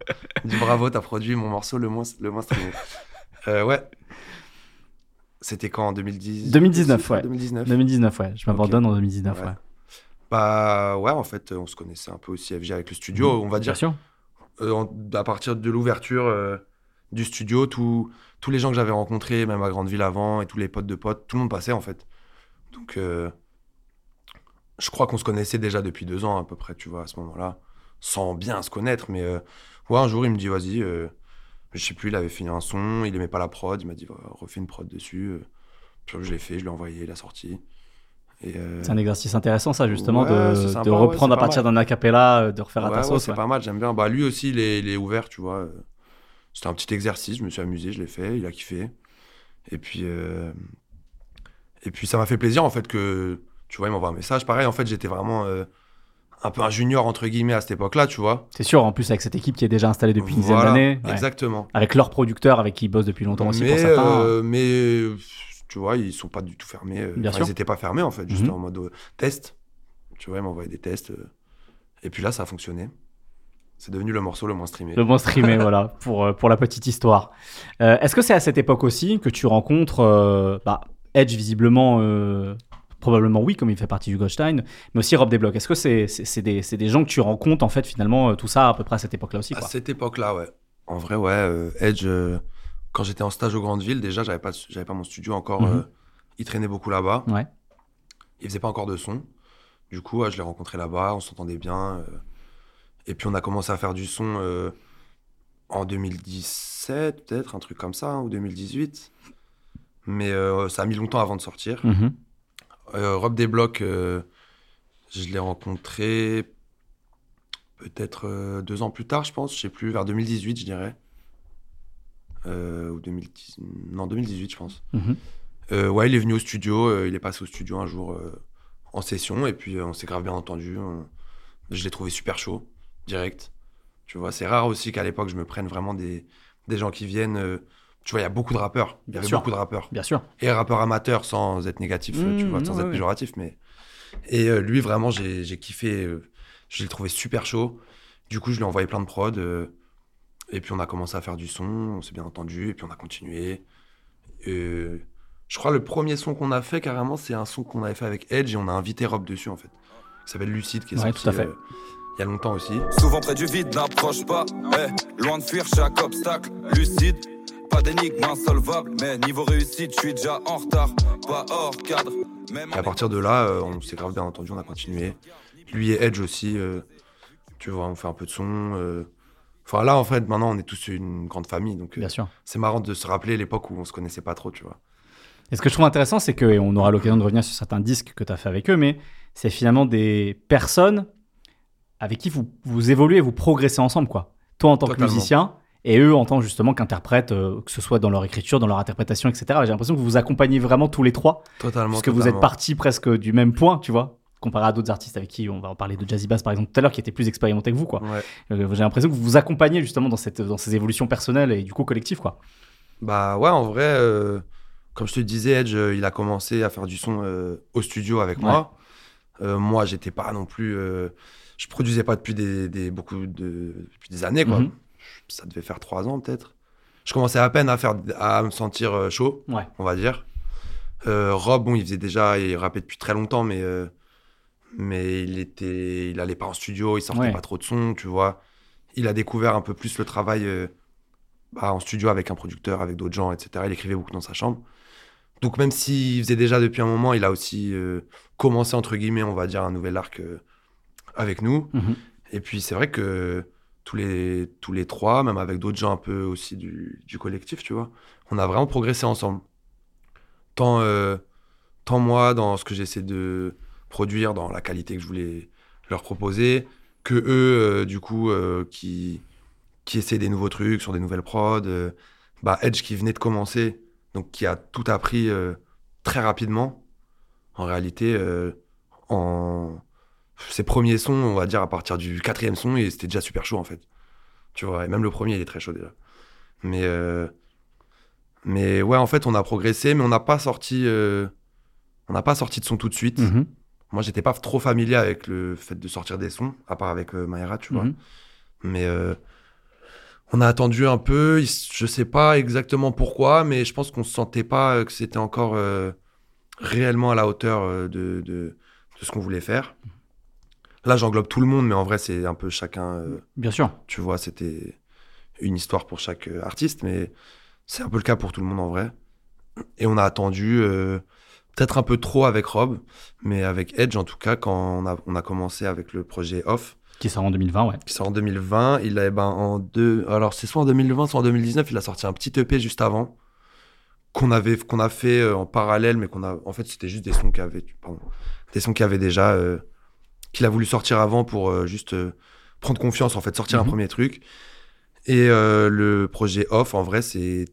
Il me dit bravo, t'as produit mon morceau le moins, le moins streamé. Euh, ouais. C'était quand en 2010 2019, ouais. 2019. 2019, ouais. Je m'abandonne en 2019, ouais. Ouais. Bah ouais, en fait, on se connaissait un peu aussi FJ avec le studio, on va dire. Bien sûr. Euh, en- à partir de l'ouverture euh, du studio, tous tous les gens que j'avais rencontrés, même à Grande Ville avant, et tous les potes de potes, tout le monde passait en fait. Donc, euh, je crois qu'on se connaissait déjà depuis deux ans à peu près, tu vois, à ce moment-là, sans bien se connaître. Mais ouais, un jour, il me dit, vas-y, je sais plus, il avait fini un son, il aimait pas la prod, il m'a dit, refais une prod dessus. euh. Puis je l'ai fait, je l'ai envoyé, il a sorti. Euh, C'est un exercice intéressant, ça, justement, Ouais, de, sympa, reprendre à partir d'un acapella, euh, de refaire à Ouais, ta sauce. c'est pas mal, j'aime bien. Bah, lui aussi, il est, il est ouvert, tu vois. C'était un petit exercice, je me suis amusé, je l'ai fait, il a kiffé. Et puis, euh, et puis ça m'a fait plaisir, en fait, que, tu vois, il m'envoie un message. Pareil, en fait, j'étais vraiment euh, un peu un junior, entre guillemets, à cette époque-là, tu vois. C'est sûr, en plus, avec cette équipe qui est déjà installée depuis une dizaine d'années. ouais. Exactement. Avec leurs producteurs avec qui ils bossent depuis longtemps aussi, mais, pour certains. euh, mais, tu vois, ils sont pas du tout fermés. euh, Bien enfin, sûr. Ils étaient pas fermés, en fait, juste Mhm. en mode euh, test. Tu vois, ils m'envoyaient des tests. euh, et puis là, ça a fonctionné. C'est devenu le morceau le moins streamé. Le moins streamé, voilà, pour, pour la petite histoire. Est-ce que c'est à cette époque aussi que tu rencontres bah, Edge, visiblement, euh, probablement oui, comme il fait partie du Goldstein, mais aussi Rob Desblocs. Est-ce que c'est c'est- c'est des, des gens que tu rencontres, en fait, finalement, euh, tout ça à peu près à cette époque-là aussi À cette époque-là, ouais. En vrai, ouais. euh, Edge, euh, quand j'étais en stage aux grandes villes, déjà, j'avais pas, pas mon studio encore. Mhm. il traînait beaucoup là-bas. Ouais. Il faisait pas encore de son. Du coup, ouais, je l'ai rencontré là-bas, on s'entendait bien. et puis, on a commencé à faire du son en 2017, peut-être, un truc comme ça, hein, ou 2018. Mais euh, ça a mis longtemps avant de sortir. Mhm. Euh, Rob Desblocs, euh, je l'ai rencontré peut-être euh, deux ans plus tard, je pense, je sais plus, vers 2018, je dirais. Euh, ou 2010, non, 2018, je pense. Euh, ouais, il est venu au studio, euh, il est passé au studio un jour euh, en session, et puis euh, on s'est grave bien entendu. on- Je l'ai trouvé super chaud, direct. Tu vois, c'est rare aussi qu'à l'époque, je me prenne vraiment des, des gens qui viennent. Tu vois, il y a beaucoup de rappeurs. Il y Bien avait sûr. beaucoup de rappeurs Bien sûr. et rappeur amateur sans être négatif, tu Mmh, vois, sans ouais, être ouais. péjoratif, mais et euh, lui vraiment j'ai j'ai kiffé, euh, je l'ai trouvé super chaud. Du coup je lui ai envoyé plein de prod euh, et puis on a commencé à faire du son, on s'est bien entendu et puis on a continué. Euh, je crois le premier son qu'on a fait carrément c'est un son qu'on avait fait avec Edge et on a invité Rob dessus en fait. Il s'appelle Lucide qui est Ouais, sorti tout à fait. euh, il y a longtemps aussi. Souvent près du vide, n'approche pas. eh, loin de fuir chaque obstacle. Lucide, pas d'énigme insolvable, mais niveau réussite, je suis déjà en retard, pas hors cadre. Même Et à partir de là, euh, on s'est grave bien entendu, on a continué. Lui et Edge aussi, euh, tu vois, on fait un peu de son. euh. Enfin là, en fait, maintenant, on est tous une grande famille, donc euh, c'est marrant de se rappeler l'époque où on se connaissait pas trop, tu vois. Et ce que je trouve intéressant, c'est que, et on aura l'occasion de revenir sur certains disques que tu as fait avec eux, mais c'est finalement des personnes avec qui vous, vous évoluez, vous progressez ensemble, quoi. Toi en tant que musicien, et eux en tant justement qu'interprètes, euh, que ce soit dans leur écriture, dans leur interprétation, etc. J'ai l'impression que vous vous accompagnez vraiment tous les trois, Totalement. parce que vous êtes partis presque du même point, tu vois, comparé à d'autres artistes avec qui on va en parler de Jazzy Bass par exemple tout à l'heure, qui étaient plus expérimentés que vous, quoi. Ouais. Euh, J'ai l'impression que vous vous accompagnez justement dans, cette, dans ces évolutions personnelles et du coup collectives, quoi. Bah ouais, en vrai, euh, comme je te disais, Edge, il a commencé à faire du son au studio avec moi. Euh, moi, j'étais pas non plus. je produisais pas depuis des, des- beaucoup de depuis des années, quoi. Mhm. Ça devait faire trois ans peut-être. Je commençais à peine à faire à me sentir euh, chaud, Ouais. on va dire. Euh, Rob, bon, il faisait déjà, il rappait depuis très longtemps, mais euh, mais il était, il allait pas en studio, il sortait Ouais. pas trop de son, tu vois. Il a découvert un peu plus le travail euh, bah, en studio avec un producteur, avec d'autres gens, etc. Il écrivait beaucoup dans sa chambre. Donc même s'il faisait déjà depuis un moment, il a aussi commencé entre guillemets, on va dire, un nouvel arc avec nous. Mhm. Et puis c'est vrai que tous les, tous les trois, même avec d'autres gens un peu aussi du, du collectif, tu vois, on a vraiment progressé ensemble. Tant, euh, tant moi dans ce que j'essaie de produire, dans la qualité que je voulais leur proposer, que eux, euh, du coup, euh, qui, qui essaient des nouveaux trucs sur des nouvelles prods. bah, Edge qui venait de commencer, donc qui a tout appris très rapidement. En réalité, en ses premiers sons, on va dire à partir du quatrième son, et c'était déjà super chaud en fait. Tu vois, et même le premier, il est très chaud déjà. Mais, euh, mais ouais, en fait, on a progressé, mais on n'a pas sorti, euh, on n'a pas sorti de son tout de suite. Mhm. Moi, j'étais pas trop familier avec le fait de sortir des sons, à part avec euh, tu vois. Mhm. Mais euh, on a attendu un peu. Je sais pas exactement pourquoi, mais je pense qu'on se sentait pas que c'était encore réellement à la hauteur de, de, de ce qu'on voulait faire. Là, j'englobe tout le monde, mais en vrai, c'est un peu chacun. euh, Bien sûr. tu vois, c'était une histoire pour chaque euh, artiste, mais c'est un peu le cas pour tout le monde en vrai. Et on a attendu euh, peut-être un peu trop avec Rob, mais avec Edge en tout cas, quand on a, on a commencé avec le projet Off, Qui sort en 2020, ouais. qui sort en 2020, il a, ben, en deux, alors c'est soit en 2020, soit en 2019, il a sorti un petit EP juste avant, qu'on avait, qu'on a fait en parallèle, mais qu'on a, en fait, c'était juste des sons qu'il avait, pardon, des sons qu'il avait déjà, euh, qu'il a voulu sortir avant pour euh, juste euh, prendre confiance, en fait, sortir un Mhm. premier truc. Et euh, le projet Off, en vrai, c'est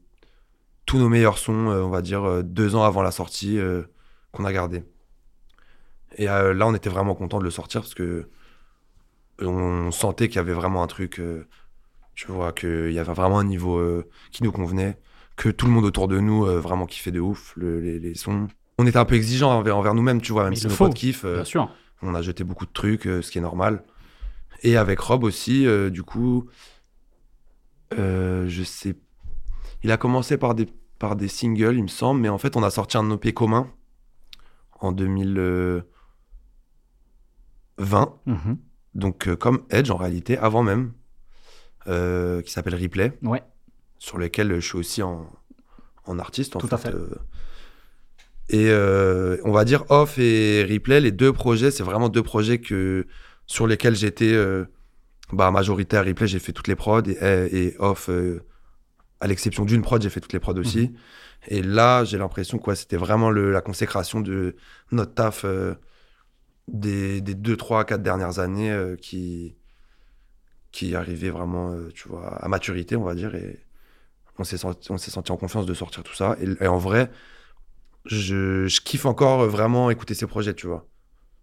tous nos meilleurs sons, on va dire, deux ans avant la sortie, qu'on a gardé. Et là, on était vraiment content de le sortir parce que on sentait qu'il y avait vraiment un truc, euh, tu vois, qu'il y avait vraiment un niveau euh, qui nous convenait, que tout le monde autour de nous euh, vraiment kiffait de ouf le- les, les sons. On était un peu exigeants envers, envers nous-mêmes, tu vois, même Mais si nos potes kiffent, Bien sûr. On a jeté beaucoup de trucs, euh, ce qui est normal. Et avec Rob aussi, euh, du coup, euh, je sais, il a commencé par des, par des singles, il me semble, mais en fait, on a sorti un EP commun en 2020. Mhm. Donc, euh, comme Edge, en réalité, avant même, qui s'appelle Replay, Ouais. sur lequel je suis aussi en, en artiste. En Tout à fait. Et euh, on va dire Off et Replay, les deux projets, c'est vraiment deux projets que, sur lesquels j'étais euh, bah, majoritaire. Replay, j'ai fait toutes les prods, et, et Off, euh, à l'exception d'une prod, j'ai fait toutes les prods aussi. Mhm. Et là, j'ai l'impression que ouais, c'était vraiment le- la consécration de notre taf euh, des, des deux, trois, quatre dernières années euh, qui, qui arrivait vraiment, tu vois, à maturité, on va dire. Et on s'est senti, on senti en confiance de sortir tout ça. Et, et en vrai, je, je kiffe encore vraiment écouter ces projets, tu vois.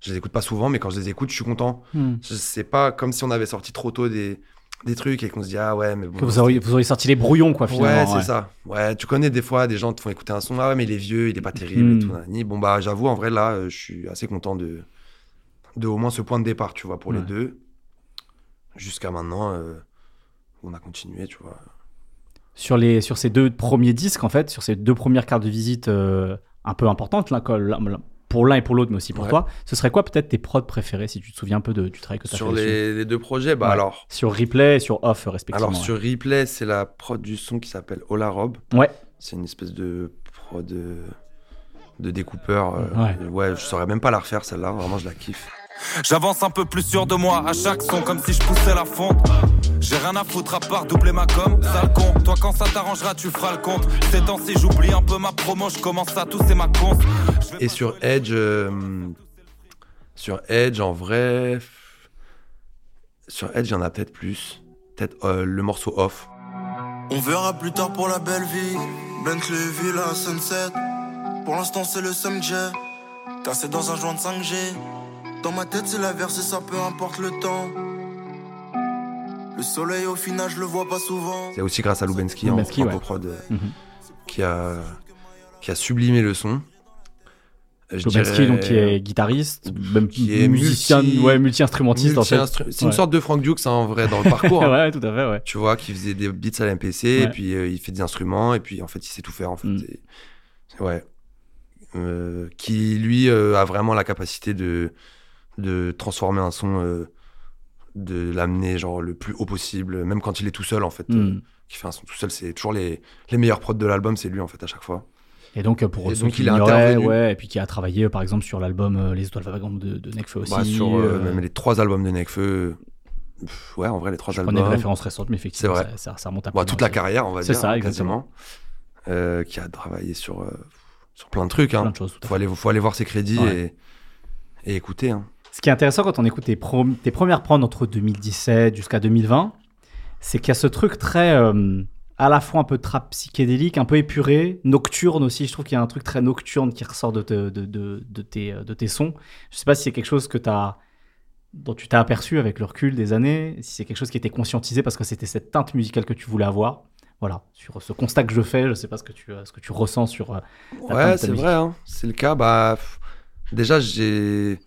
Je les écoute pas souvent, mais quand je les écoute, je suis content. Hmm. C'est pas comme si on avait sorti trop tôt des, des trucs et qu'on se dit, ah ouais, mais bon. Que vous auriez, vous auriez sorti les brouillons, quoi, Ouais, finalement. c'est ça. Ouais, tu connais des fois des gens te font écouter un son, ah ouais, mais il est vieux, il est pas terrible Mm. et tout. nanani. Bon, bah, j'avoue, en vrai, là, euh, je suis assez content de, de au moins ce point de départ, tu vois, pour les Ouais. deux. Jusqu'à maintenant, euh, on a continué, tu vois. Sur, les, sur ces deux premiers disques, en fait, sur ces deux premières cartes de visite euh, un peu là, là, pour l'un et pour l'autre, mais aussi pour Ouais. toi. Ce serait quoi peut-être tes prods préférés si tu te souviens un peu de, du travail que tu as Sur fait dessus? les, les deux projets, bah Ouais. alors. Sur replay et sur off, respectivement. Alors ouais. sur Replay, c'est la prod du son qui s'appelle Ola Rob. Ouais. C'est une espèce de prod de, de découpeur. euh, Ouais. ouais, je saurais même pas la refaire celle-là. Vraiment, je la kiffe. J'avance un peu plus sûr de moi à chaque son comme si je poussais la fonte. J'ai rien à foutre à part doubler ma com, sale con. Toi quand ça t'arrangera tu feras le compte. Ces temps-ci j'oublie un peu ma promo, je commence à tousser ma conce. Et sur Edge, euh, sur Edge, en vrai, sur Edge, il y en a peut-être plus. Peut-être euh, le morceau off. On verra plus tard pour la belle vie. Bentley, Villa, Sunset. Pour l'instant, c'est le seum que j'ai. Cassé dans un joint de 5G. Dans ma tête, c'est la versée, ça peu importe le temps. Le soleil, au final, je le vois pas souvent. C'est aussi grâce à Lubensky, en Lubensky, ouais. franco-prod, euh, Mhm. qui, a, qui a sublimé le son. Je Lubensky, dirais- donc qui est guitariste, même qui est musicien, multi- ouais, multi-instrumentiste en fait. C'est une Ouais. sorte de Frank Dukes hein, en vrai dans le parcours. hein. ouais, tout à fait, ouais. Tu vois, qui faisait des beats à la MPC, Ouais. et puis euh, il fait des instruments, et puis en fait il sait tout faire en fait. Mm. Et- ouais. Euh, qui lui euh, a vraiment la capacité de, de transformer un son, euh, de l'amener genre le plus haut possible, même quand il est tout seul en fait. Mm. euh, qui fait un son tout seul, c'est toujours les, les meilleurs prods de l'album, c'est lui en fait à chaque fois. Et donc euh, pour Et donc, il est l'ignoraient, intervenu. ouais, et puis qui a travaillé par exemple sur l'album Les Étoiles Vagantes de, de Nekfeu aussi. Bah, sur même les trois albums de Nekfeu, pff, ouais, en vrai, les trois je albums. prenais des références récentes, mais effectivement, C'est vrai. Ça, ça, remonte à plus toute la carrière, on va C'est dire. ça, hein, exactement. qui a travaillé sur, sur plein de trucs. Hein. plein de choses. Faut, aller, faut aller voir ses crédits Ouais. et, et écouter. Hein. Ce qui est intéressant quand on écoute tes, premières prods entre 2017 jusqu'à 2020, c'est qu'il y a ce truc très euh, à la fois un peu trap psychédélique, un peu épuré, nocturne aussi. Je trouve qu'il y a un truc très nocturne qui ressort de, te- de, de, de tes, sons. Je sais pas si c'est quelque chose que dont tu t'es aperçu avec le recul des années, si c'est quelque chose qui était conscientisé parce que c'était cette teinte musicale que tu voulais avoir. Voilà, sur ce constat que je fais, je sais pas ce que tu, euh, ce que tu ressens sur. euh, la Ouais, c'est vrai. Hein. C'est le cas. Bah, pff, déjà, j'ai,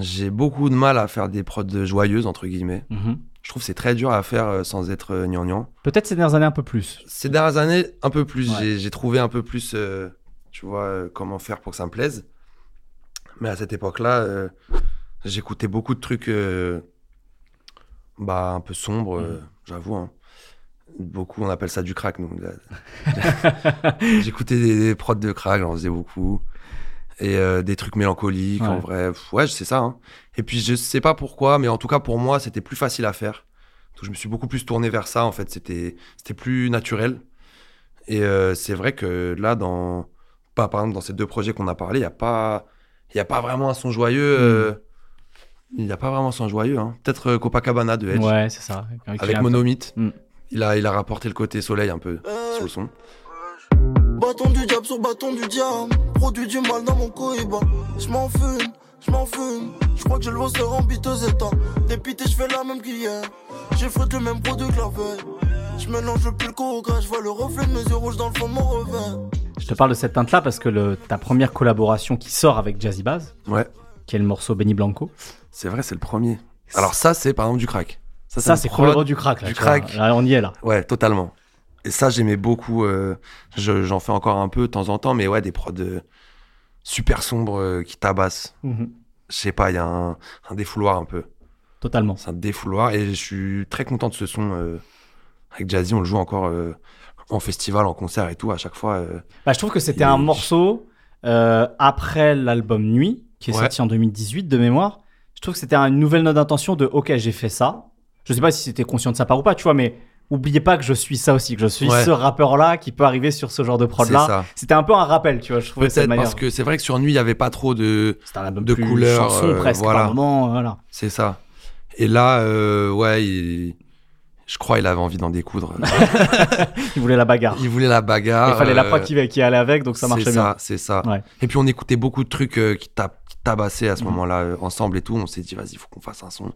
j'ai beaucoup de mal à faire des prods joyeuses, entre guillemets. Mhm. Je trouve que c'est très dur à faire euh, sans être euh, gnangnan. Peut-être ces dernières années un peu plus. Ces dernières années, un peu plus. Ouais. J'ai, trouvé un peu plus, euh, tu vois, euh, comment faire pour que ça me plaise. Mais à cette époque-là, euh, j'écoutais beaucoup de trucs, euh, bah, un peu sombres, euh, j'avoue. hein. Beaucoup, on appelle ça du crack. nous. J'écoutais des, des prods de crack, j'en faisais beaucoup. Et euh, des trucs mélancoliques, en vrai. Pff, Ouais, c'est ça. hein. Et puis, je sais pas pourquoi, mais en tout cas, pour moi, c'était plus facile à faire. Donc, je me suis beaucoup plus tourné vers ça, en fait. C'était c'était plus naturel. Et euh, c'est vrai que là, dans, pas, par exemple, dans ces deux projets qu'on a parlé, il n'y a, pas- il y a pas vraiment un son joyeux. euh, Il n'y a pas vraiment un son joyeux. hein. Peut-être euh, Copacabana de Edge, Ouais, c'est ça. avec Monomythe. Mm. Il, a, il a rapporté le côté soleil un peu Euh, sur le son. Bâton du diable sur bâton du diable. Produit du mal dans mon cohiba. Je m'en fume, je m'en fume. Je crois que je le vois se en piteux état. Dépité, je fais la même qu'hier. J'ai fait le même produit que la veille. Je mélange le pulco au gras. Je vois le reflet de mes yeux rouges dans le fond de mon revers. Je te parle de cette teinte-là parce que le, ta première collaboration qui sort avec Jazzy Bass, Ouais, qui est le morceau Benny Blanco, c'est vrai, c'est le premier. Alors ça, c'est par exemple du crack. ça c'est prod- complètement du crack. Là, du vois. crack. Là, on y est là. Ouais, totalement. Et ça, j'aimais beaucoup. euh, je- J'en fais encore un peu de temps en temps, mais ouais, des prods euh, super sombres euh, qui tabassent. Je sais pas, il y a un, un défouloir un peu. Totalement. C'est un défouloir et je suis très content de ce son. euh, avec Jazzy, on le joue encore en festival, en concert et tout, à chaque fois. Bah, je trouve que c'était un est- morceau après l'album Nuit, qui est Ouais. sorti en 2018 de mémoire. Je trouve que c'était une nouvelle note d'intention de OK, j'ai fait ça. Je sais pas si c'était conscient de sa part ou pas, tu vois, mais oubliez pas que je suis ça aussi, que je suis Ouais. ce rappeur-là qui peut arriver sur ce genre de c'est prod-là. C'était un peu un rappel, tu vois, je trouvais cette manière. parce que c'est vrai que sur Nuit, il y avait pas trop de. De couleurs, chanson euh, presque voilà. C'est ça. Et là, euh, ouais, il- je crois il avait envie d'en découdre. Il voulait la bagarre. il voulait la bagarre. Il fallait la euh, prod qui, qui allait avec, donc ça marchait C'est bien. ça, c'est ça. Et puis on écoutait beaucoup de trucs euh, qui, tabassaient à ce Mhm. moment-là euh, ensemble et tout. On s'est dit, vas-y, il faut qu'on fasse un son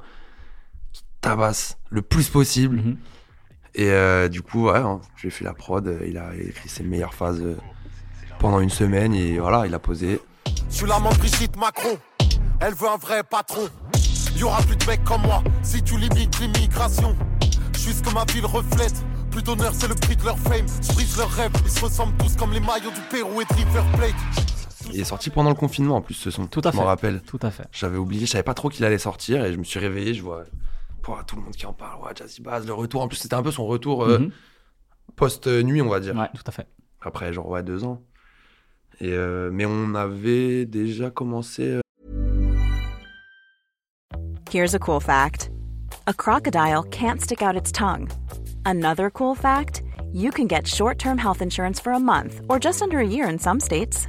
qui tabasse le plus possible. Mhm. Et euh, du coup, ouais, hein, j'ai fait la prod. Il a écrit ses meilleures phases euh, pendant une semaine et voilà, il a posé. Je suis l'amant de Brigitte Macron. Elle veut un vrai patron. Y aura plus de mecs comme moi si tu limites l'immigration. Je suis ce que ma ville reflète. Plus d'honneur, c'est le prix de leur fame. Je brise leurs rêves. Ils se ressemblent tous comme les maillots du Pérou et de River Plate. Il est sorti pendant le confinement en plus ce son. Tout à je fait. m'en rappelle. Tout à fait. J'avais oublié, je savais pas trop qu'il allait sortir et je me suis réveillé, je vois pouah, tout le monde qui en parle. Ouais, Jazzy Bass, le retour. En plus, c'était un peu son retour euh, Mhm. post-nuit, on va dire. Ouais, tout à fait. Après, genre, ouais, deux ans. Et euh, mais on avait déjà commencé. euh, Here's a cool fact a crocodile can't stick out its tongue. Another cool fact you can get short term health insurance for a month or just under a year in some states.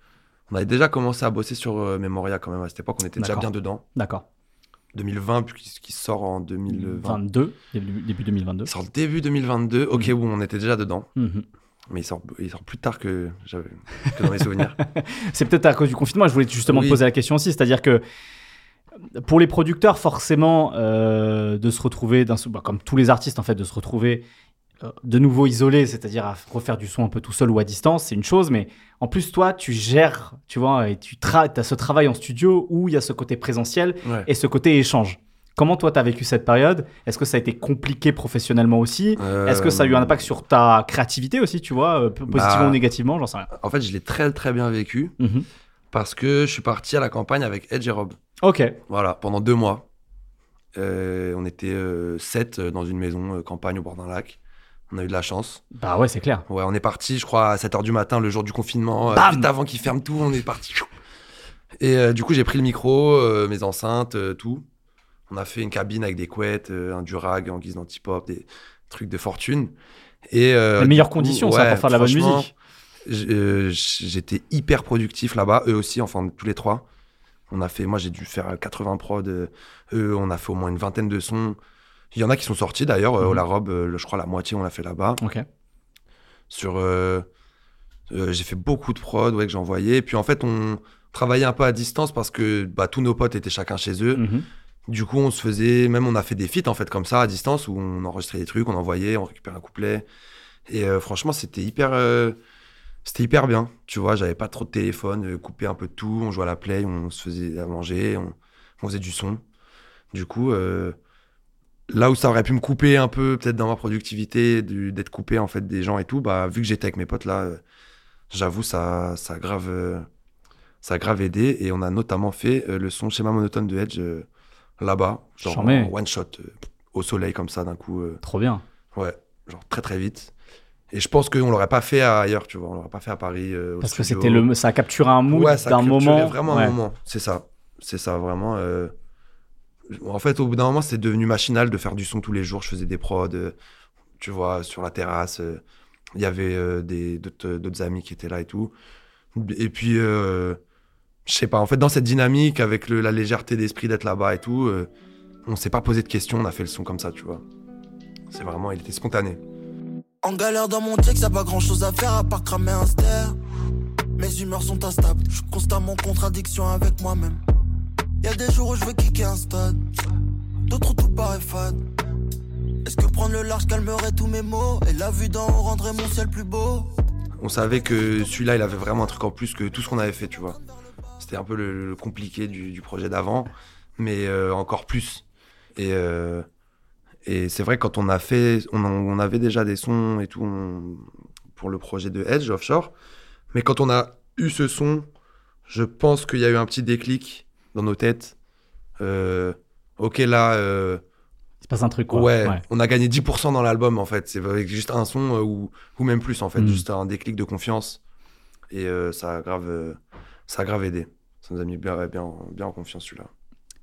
on avait déjà commencé à bosser sur euh, Memoria quand même à cette époque. On était déjà bien dedans. D'accord. 2020, puis qui, sort en 2020. 22, début, début 2022. Il sort début 2022. Ok, Mhm. bon, on était déjà dedans. Mhm. Mais il sort, il sort plus tard que, dans mes souvenirs. C'est peut-être à cause du confinement. Je voulais justement Oui. te poser la question aussi. C'est-à-dire que pour les producteurs, forcément, euh, de se retrouver, bah, comme tous les artistes, en fait, de se retrouver de nouveau isolé, c'est-à-dire à refaire du son un peu tout seul ou à distance, c'est une chose. Mais en plus, toi, tu gères, tu vois, et tu as ce travail en studio où il y a ce côté présentiel Ouais. et ce côté échange. Comment toi, tu as vécu cette période? Est-ce que ça a été compliqué professionnellement aussi? Est-ce que ça a eu un impact sur ta créativité aussi, tu vois, euh, positivement Bah, ou négativement? J'en sais rien. En fait, je l'ai très très bien vécu Mhm. parce que je suis parti à la campagne avec Edge et Rob. Ok. Voilà, pendant deux mois. Euh, on était euh, sept dans une maison campagne au bord d'un lac. On a eu de la chance. Bah ouais, c'est clair. Ouais, on est parti, je crois, à 7h du matin, le jour du confinement. euh, Bam juste avant qu'ils ferment tout, on est parti. Et euh, du coup, j'ai pris le micro, euh, mes enceintes, euh, tout. On a fait une cabine avec des couettes, un durag en guise d'antipop, des trucs de fortune. Et, Les meilleures coup, conditions, ça, pour faire de la bonne musique. J'étais hyper productif là-bas, eux aussi, enfin tous les trois. On a fait, moi j'ai dû faire 80 prods, eux on a fait au moins une vingtaine de sons. Il y en a qui sont sortis d'ailleurs, euh, Mhm. La Robe, euh, je crois la moitié on l'a fait là-bas. Ok. Sur, euh, j'ai fait beaucoup de prod ouais, que j'ai envoyé. Et puis en fait on travaillait un peu à distance parce que bah, tous nos potes étaient chacun chez eux. Mhm. Du coup, on se faisait, même on a fait des feats en fait comme ça à distance où on enregistrait des trucs, on envoyait, on récupérait un couplet. Et franchement, c'était hyper, c'était hyper bien. Tu vois, j'avais pas trop de téléphone, coupé un peu de tout, on jouait à la play, on se faisait à manger, on, on faisait du son. Du coup, euh, là où ça aurait pu me couper un peu, peut-être dans ma productivité, du- d'être coupé en fait des gens et tout, bah vu que j'étais avec mes potes là, euh, j'avoue ça, ça a grave, euh, ça a grave aidé. Et on a notamment fait euh, le son schéma monotone de Edge là-bas, genre en one shot, au soleil comme ça d'un coup. Trop bien. Ouais, genre très très vite. Et je pense qu'on l'aurait pas fait ailleurs, tu vois. On l'aurait pas fait à Paris. euh, Parce que c'était le, ça a capturé un mood Ouais, d'un moment. vraiment Ouais. un moment. C'est ça. C'est ça, vraiment. euh, En fait, au bout d'un moment, c'est devenu machinal de faire du son tous les jours. Je faisais des prods, euh, tu vois, sur la terrasse. euh, Il y avait euh, d'autres amis qui étaient là et tout. Et puis, je sais pas, en fait, dans cette dynamique, avec la légèreté d'esprit d'être là-bas et tout, on s'est pas posé de questions, on a fait le son comme ça, tu vois. C'est vraiment, il était spontané. En galère dans mon texte, y'a pas grand chose à faire à part cramer un ster. Mes humeurs sont instables, je suis constamment en contradiction avec moi-même. Y'a des jours où je veux kicker un stade, d'autres où tout paraît fade. Est-ce que prendre le large calmerait tous mes maux Et la vue d'en haut rendrait mon ciel plus beau On savait que celui-là, il avait vraiment un truc en plus que tout ce qu'on avait fait, tu vois. C'était un peu le, compliqué du, projet d'avant, mais euh, encore plus. Et, euh, c'est vrai, quand on a fait, on, avait déjà des sons et tout pour le projet de Edge Offshore, mais quand on a eu ce son, je pense qu'il y a eu un petit déclic dans nos têtes. Euh, ok, là, euh, Il se passe un truc, quoi. Ouais, on a gagné 10% dans l'album en fait. C'est avec juste un son euh, ou, ou même plus en fait. Mm. Juste un déclic de confiance. Et euh, ça, a grave, ça a grave aidé. Ça nous a mis bien, bien, bien en confiance celui-là.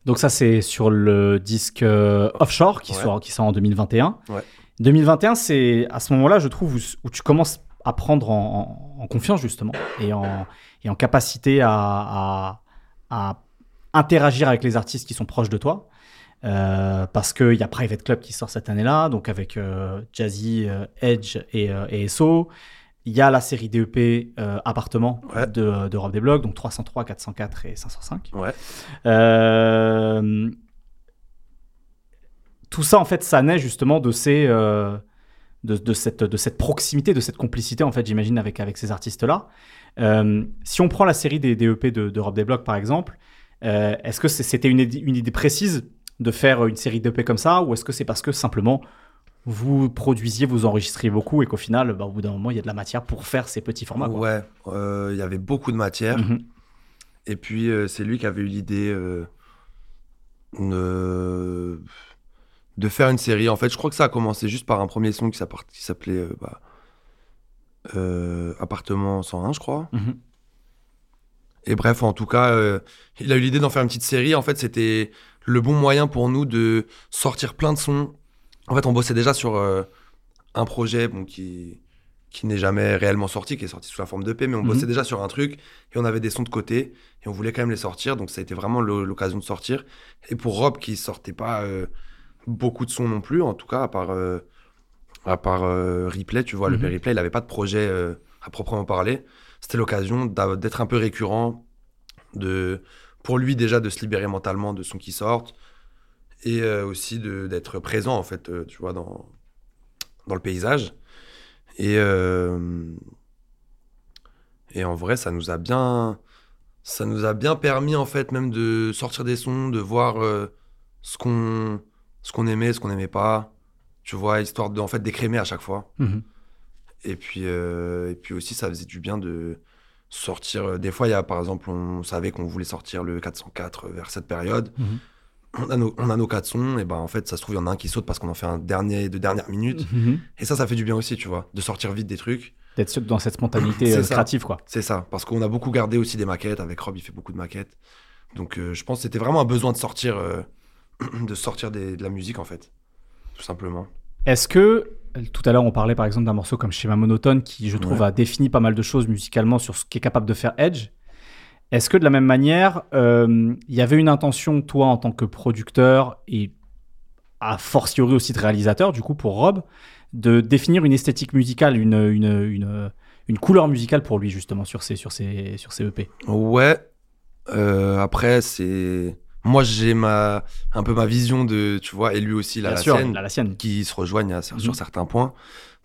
Donc ça, c'est sur le disque Offshore qui, Ouais. sort, qui sort en 2021. Ouais. 2021, c'est à ce moment-là, je trouve, où, où tu commences à prendre en, en- en confiance, justement, et en, et en capacité à, à- à interagir avec les artistes qui sont proches de toi. Euh, parce qu'il y a Private Club qui sort cette année-là, donc avec euh, Jazzy, euh, Edge et, euh, et SO. Il y a la série DEP Appartement Ouais. de, de Rob des Blogs, donc 303, 404 et 505. Ouais. Euh, tout ça, en fait, ça naît justement de ces, de, de cette, de cette proximité, de cette complicité, en fait, j'imagine, avec, avec ces artistes-là. Si on prend la série des, des EP de, de Rob Desblocs, par exemple, euh, est-ce que c'était une, idée- une idée précise de faire une série d'EP comme ça, ou est-ce que c'est parce que simplement vous produisiez, vous enregistriez beaucoup et qu'au final, bah, au bout d'un moment, il y a de la matière pour faire ces petits formats quoi. Ouais, euh, il y avait beaucoup de matière. Mhm. Et puis, euh, c'est lui qui avait eu l'idée de... faire une série. En fait, je crois que ça a commencé juste par un premier son qui s'appelait bah, Appartement 101, je crois. Mhm. Et bref, en tout cas, euh, il a eu l'idée d'en faire une petite série. En fait, c'était le bon moyen pour nous de sortir plein de sons. En fait, on bossait déjà sur euh, un projet bon, qui, qui n'est jamais réellement sorti, qui est sorti sous la forme d'EP, mais on Mhm. bossait déjà sur un truc et on avait des sons de côté et on voulait quand même les sortir. Donc, ça a été vraiment l'occasion de sortir. Et pour Rob, qui sortait pas euh, beaucoup de sons non plus, en tout cas, à part, à part Replay, tu vois, le Mhm. Replay, il n'avait pas de projet à proprement parler. C'était l'occasion d'être un peu récurrent, de, pour lui déjà de se libérer mentalement de sons qui sortent et euh, aussi d'être présent, en fait, euh, tu vois, dans, dans le paysage. Et, euh, et en vrai, ça nous a bien, ça nous a bien permis, en fait, même de sortir des sons, de voir ce qu'on qu'on aimait, ce qu'on n'aimait pas, tu vois, histoire de, en fait, d'écrémer à chaque fois. Mhm. Et puis, euh, et puis aussi, ça faisait du bien de sortir. euh, Des fois, il y a, par exemple, on savait qu'on voulait sortir le 404 vers cette période. Mhm. On, a nos, on a nos quatre sons, et ben en fait, ça se trouve, il y en a un qui saute parce qu'on en fait un dernier de dernière minute. Mhm. Et ça, ça fait du bien aussi, tu vois, de sortir vite des trucs. D'être dans cette spontanéité euh, créative, quoi. C'est ça, parce qu'on a beaucoup gardé aussi des maquettes. Avec Rob, il fait beaucoup de maquettes. Donc, euh, je pense que c'était vraiment un besoin de sortir, de sortir des- de la musique, en fait, tout simplement. Est-ce que, tout à l'heure, on parlait par exemple d'un morceau comme Schéma Monotone qui, je trouve, Ouais. a défini pas mal de choses musicalement sur ce qu'est capable de faire Edge. Est-ce que de la même manière, euh, il y avait une intention, toi, en tant que producteur et a fortiori aussi de réalisateur, du coup, pour Rob, de définir une esthétique musicale, une, une, une, une couleur musicale pour lui, justement, sur ses, sur ses, sur ses E EP Ouais. Euh, après, c'est. Moi, j'ai ma... un peu ma vision de. Tu vois, et lui aussi, la sûr, sienne, la sienne. qui se rejoignent à- sur Mhm. certains points.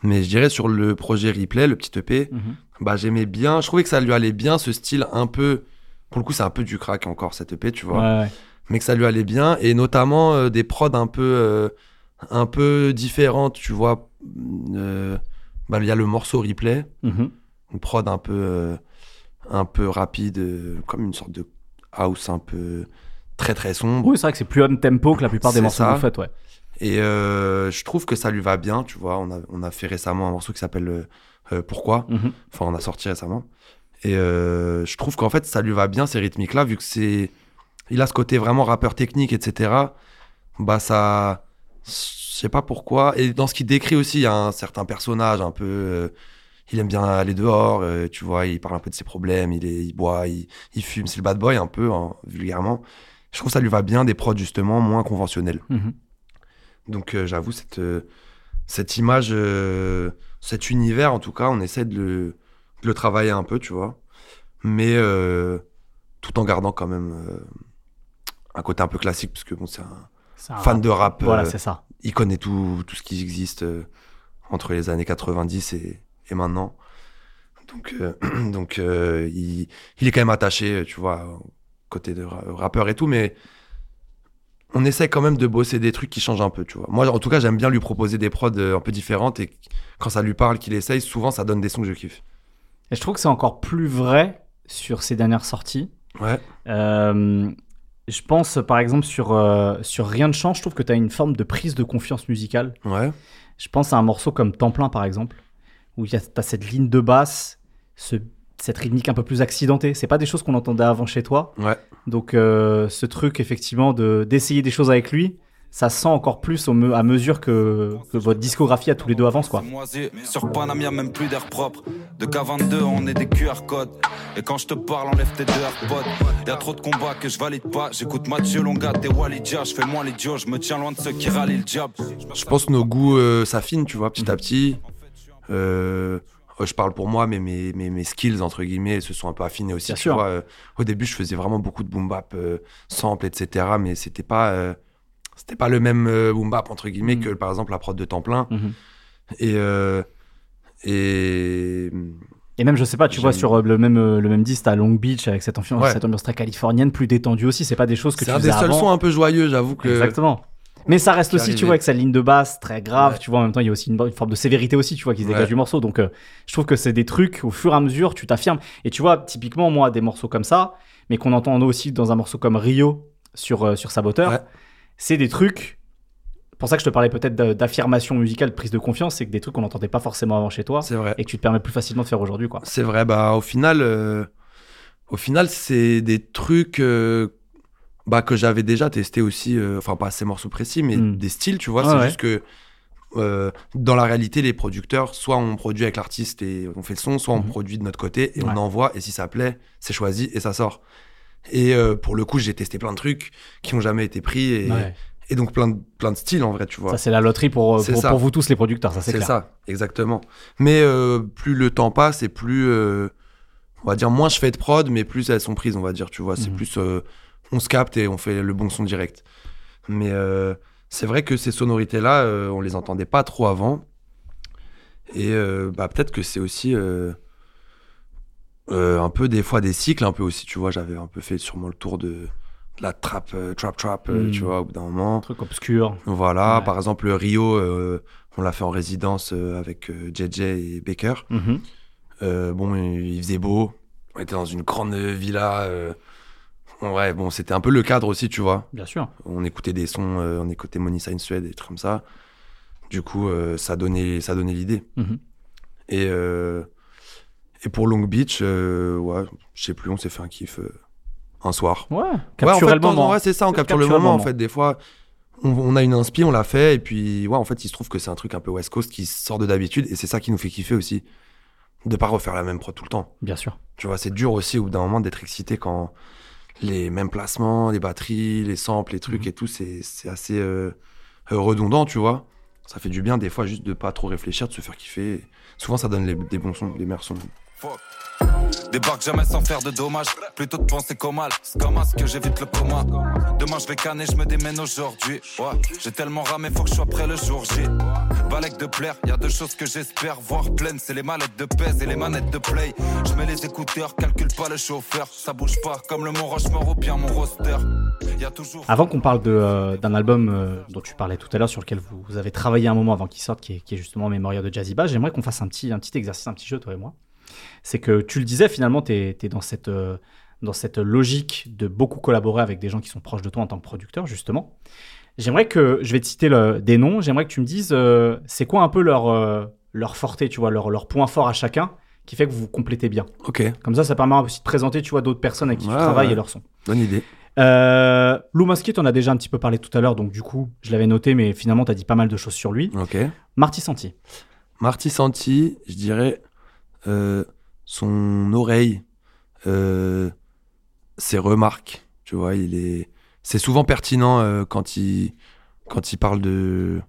Mais je dirais sur le projet Replay, le petit EP, Mhm. bah, j'aimais bien. Je trouvais que ça lui allait bien, ce style un peu. Pour le coup, c'est un peu du crack encore, cet EP, tu vois. Ouais, ouais. mais que ça lui allait bien et notamment euh, des prods un peu euh, un peu différentes tu vois Euh, bah, il y a le morceau replay Mhm. une prod un peu euh, un peu rapide comme une sorte de house un peu très très sombre. Oui, c'est vrai que c'est plus on tempo que la plupart des morceaux vous faites, ouais. et euh, je trouve que ça lui va bien tu vois. On a, on a fait récemment un morceau qui s'appelle euh, euh, pourquoi. Mhm. enfin on a sorti récemment. Et euh, je trouve qu'en fait ça lui va bien ces rythmiques là vu que c'est il a ce côté vraiment rappeur technique etc bah ça je sais pas pourquoi. Et dans ce qu'il décrit aussi il y a un certain personnage un peu il aime bien aller dehors tu vois il parle un peu de ses problèmes il, est, il boit il, il fume. C'est le bad boy un peu hein, vulgairement je trouve que ça lui va bien des prods justement moins conventionnels Mhm. donc euh, j'avoue cette euh, cette image euh, cet univers en tout cas on essaie de le, de le travailler un peu tu vois mais euh, tout en gardant quand même un côté un peu classique parce que bon c'est un fan de rap Voilà, c'est ça. il connaît tout, tout ce qui existe entre les années 90 et, et maintenant. Donc, donc il, il est quand même attaché, tu vois, côté de ra- rappeur et tout, mais on essaie quand même de bosser des trucs qui changent un peu, tu vois. Moi, en tout cas, j'aime bien lui proposer des prods euh, un peu différentes et quand ça lui parle, qu'il essaye, souvent ça donne des sons que je kiffe. Et je trouve que c'est encore plus vrai sur ces dernières sorties. Ouais, Euh, je pense par exemple sur, euh, sur Rien ne change, je trouve que tu as une forme de prise de confiance musicale. ouais, Je pense à un morceau comme Temps plein par exemple, où tu as cette ligne de basse, ce, cette rythmique un peu plus accidentée. C'est pas des choses qu'on entendait avant chez toi. Ouais. Donc euh, ce truc effectivement de d'essayer des choses avec lui, ça sent encore plus au me- à mesure que, que votre discographie à tous les deux avance quoi. Sur Paname, y'a même plus d'air propre. De K22, on est des QR codes. Et quand je te parle, enlève tes deux AirPods. Y'a trop de combats que je valide pas. J'écoute Mathieu Longa, et Walidia. Je fais moins l'idiot, je me tiens loin de ceux qui rallient le diable. Je pense que nos goûts euh, s'affinent, tu vois, petit à petit. Euh, je parle pour moi, mais mes, mes, mes skills, entre guillemets, se sont un peu affinés aussi. Bien sûr. vois. Euh, au début, je faisais vraiment beaucoup de boom bap, euh, sample, etc. Mais c'était pas, euh, c'était pas le même euh, boom bap, entre guillemets, Mhm. que par exemple la prod de temps plein. Mhm. Et, euh, et Et même je sais pas, tu vois sur euh, le même euh, le même disque à Long Beach avec cette ambiance, Ouais. cette ambiance très californienne, plus détendue aussi. C'est pas des choses que c'est tu un faisais des seuls sons un peu joyeux, j'avoue que. Exactement. Mais ça reste aussi, tu vois, avec sa ligne de basse très grave, Ouais. tu vois, en même temps, il y a aussi une, une forme de sévérité aussi, tu vois, qui se dégage Ouais. du morceau. Donc, euh, je trouve que c'est des trucs, au fur et à mesure, tu t'affirmes. Et tu vois, typiquement, moi, des morceaux comme ça, mais qu'on entend aussi dans un morceau comme Rio sur, euh, sur Saboteur, Ouais. c'est des trucs. pour ça que je te parlais peut-être d'a- d'affirmation musicale, de prise de confiance, c'est que des trucs qu'on n'entendait pas forcément avant chez toi C'est vrai. et que tu te permets plus facilement de faire aujourd'hui, quoi. C'est vrai, bah au final, euh, au final, c'est des trucs euh, bah, que j'avais déjà testé aussi, euh, enfin pas ces morceaux précis, mais Mm. des styles, tu vois. Ouais, c'est ouais. juste que euh, dans la réalité, les producteurs, soit on produit avec l'artiste et on fait le son, soit on Mhm. produit de notre côté et Ouais. on envoie, et si ça plaît, c'est choisi et ça sort. Et euh, pour le coup, j'ai testé plein de trucs qui n'ont jamais été pris et, Ouais. et donc plein de, plein de styles en vrai, tu vois. Ça, c'est la loterie pour, C'est pour, vous tous, les producteurs, ça, c'est C'est clair. ça, exactement. Mais plus le temps passe et plus, on va dire, moins je fais de prod, mais plus elles sont prises, on va dire, tu vois. C'est Mhm. plus, on se capte et on fait le bon son direct. Mais euh, c'est vrai que ces sonorités-là, euh, on les entendait pas trop avant. Et euh, bah, peut-être que c'est aussi euh, un peu des fois des cycles, un peu aussi, tu vois. J'avais un peu fait sûrement le tour de, de la trap, trap, trap, tu vois, au bout d'un moment. Un truc obscur. Voilà, Ouais. par exemple, le Rio, on l'a fait en résidence avec JJ et Baker. Mhm. Bon, il faisait beau. On était dans une grande villa. Ouais, bon, c'était un peu le cadre aussi, tu vois. Bien sûr. On écoutait des sons, euh, on écoutait Money Sign Suede et des trucs comme ça. Du coup, euh, ça donnait, ça donnait l'idée. Mhm. Et, euh, et pour Long Beach, ouais, je sais plus, on s'est fait un kiff un soir. Ouais, Ouais, en capturer fait, le moment. ouais, c'est ça, on capture le moment, en fait. Des fois, on, on a une inspi, on l'a fait, et puis, ouais, en fait, il se trouve que c'est un truc un peu West Coast qui sort de d'habitude, et c'est ça qui nous fait kiffer aussi. De pas refaire la même prod tout le temps. Bien sûr. Tu vois, c'est dur aussi, au bout d'un moment, d'être excité quand les mêmes placements, les batteries, les samples, les trucs Mhm. et tout, c'est c'est assez euh, euh, redondant, tu vois. Ça fait du bien, des fois, juste de pas trop réfléchir, de se faire kiffer. Souvent, ça donne les- des bons sons, des meilleurs sons. Fuck. Débarque jamais sans faire de dommages. Plutôt de penser qu'au mal. C'est comme à ce que j'évite le coma. Demain je vais canner, je me démène aujourd'hui. J'ai tellement ramé, faut que je sois prêt le jour J. Balèque de plaire, y a deux choses que j'espère voir pleines. C'est les mallettes de pèse et les manettes de play. Je mets les écouteurs, calcule pas le chauffeur. Ça bouge pas comme le Mont Rochemort ou bien mon roster. Y a toujours. Avant qu'on parle euh, d'un album euh, dont tu parlais tout à l'heure, sur lequel vous, avez travaillé un moment avant qu'il sorte, qui est, justement Memoria de Jazzy Bass, j'aimerais qu'on fasse un petit exercice, un petit jeu, toi et moi. C'est que tu le disais, finalement, tu es, dans, cette, euh, dans cette logique de beaucoup collaborer avec des gens qui sont proches de toi en tant que producteur, justement. J'aimerais que, je vais te citer le- des noms, j'aimerais que tu me dises, euh, c'est quoi un peu leur, euh, leur forté, tu vois, leur, leur point fort à chacun, qui fait que vous vous complétez bien. Ok, Comme ça, ça permet aussi de présenter, tu vois, d'autres personnes avec qui Ouais, tu travailles ouais. et leur son. bonne idée. Euh, Lou Mosquet, on a déjà un petit peu parlé tout à l'heure, donc du coup, je l'avais noté, mais finalement, tu as dit pas mal de choses sur lui. Ok. Marty Santi. Marty Santi, je dirais, euh, son oreille, euh, ses remarques, tu vois, il est, c'est souvent pertinent euh, quand il, quand il parle de,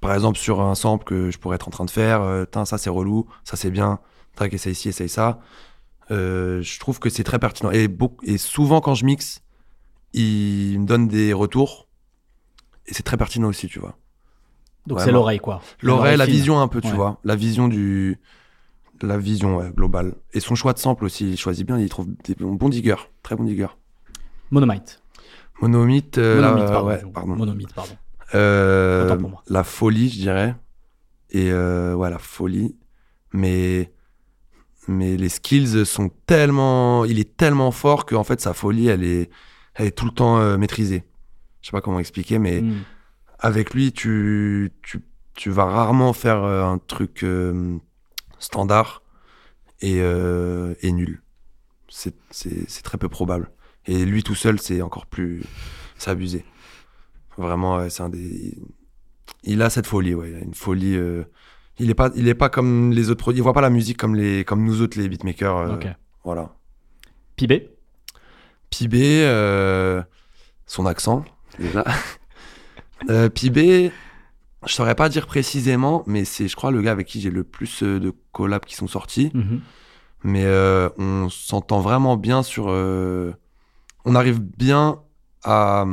par exemple sur un sample que je pourrais être en train de faire, euh, ça c'est relou, ça c'est bien, tac, essaye ci, essaye ça. Je trouve que c'est très pertinent et, beaucoup, et souvent quand je mixe, il me donne des retours et c'est très pertinent aussi, tu vois. Donc c'est l'oreille, quoi. L'oreille, la fine. vision un peu, tu Ouais. vois. La vision du. La vision ouais, globale. Et son choix de sample aussi, il choisit bien, il trouve des bons bons diggers. Très bon digger. Monomite. Monomite, euh, Monomite, pardon. ouais, pardon. Monomite, pardon. Euh, Autant pour moi. la folie, je dirais. Et euh, ouais, la folie. Mais. Mais les skills sont tellement. Il est tellement fort qu'en fait, sa folie, elle est, elle est tout le temps maîtrisée. Je sais pas comment expliquer, mais Mm. avec lui, tu, tu, tu vas rarement faire un truc standard. et, euh, et nul. C'est très peu probable. Et lui tout seul, c'est encore plus. C'est abusé. Vraiment, ouais, c'est un des. Il a cette folie, ouais. Il a une folie. euh, Il est pas, il est pas comme les autres produits. Il voit pas la musique comme les, comme nous autres les beatmakers. euh, Ok. Voilà. Pibé? Pibé, euh, son accent, déjà. euh, Pibé, je saurais pas dire précisément, mais c'est, je crois, le gars avec qui j'ai le plus euh, de collabs qui sont sortis. Mhm. Mais euh, on s'entend vraiment bien sur. euh, on arrive bien à,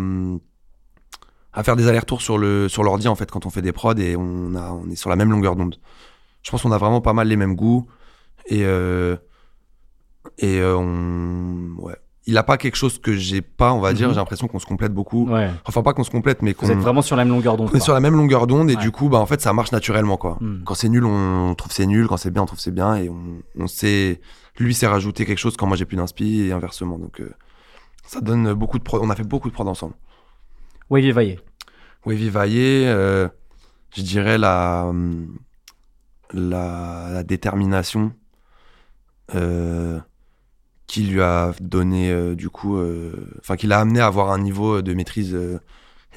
à faire des allers-retours sur le sur l'ordi en fait quand on fait des prods et on a on est sur la même longueur d'onde. Je pense qu'on a vraiment pas mal les mêmes goûts et euh, et on ouais. Il a pas quelque chose que j'ai pas, on va dire. Mhm. J'ai l'impression qu'on se complète beaucoup. Ouais. Enfin pas qu'on se complète, mais qu'on Vous êtes vraiment sur la même longueur d'onde. on est sur la même longueur d'onde et Ouais. du coup, bah, en fait, ça marche naturellement, quoi. Hmm. Quand c'est nul, on trouve c'est nul. Quand c'est bien, on trouve c'est bien. Et on, on sait, lui s'est rajouté quelque chose quand moi j'ai plus d'inspi et inversement. Donc, euh, ça donne beaucoup de. On a fait beaucoup de prod ensemble. Wavy Vaillé. Wavy Vaillé, euh, je dirais la, hum, la, la détermination euh, qui lui a donné, euh, du coup, euh, enfin, qui l'a amené à avoir un niveau de maîtrise euh,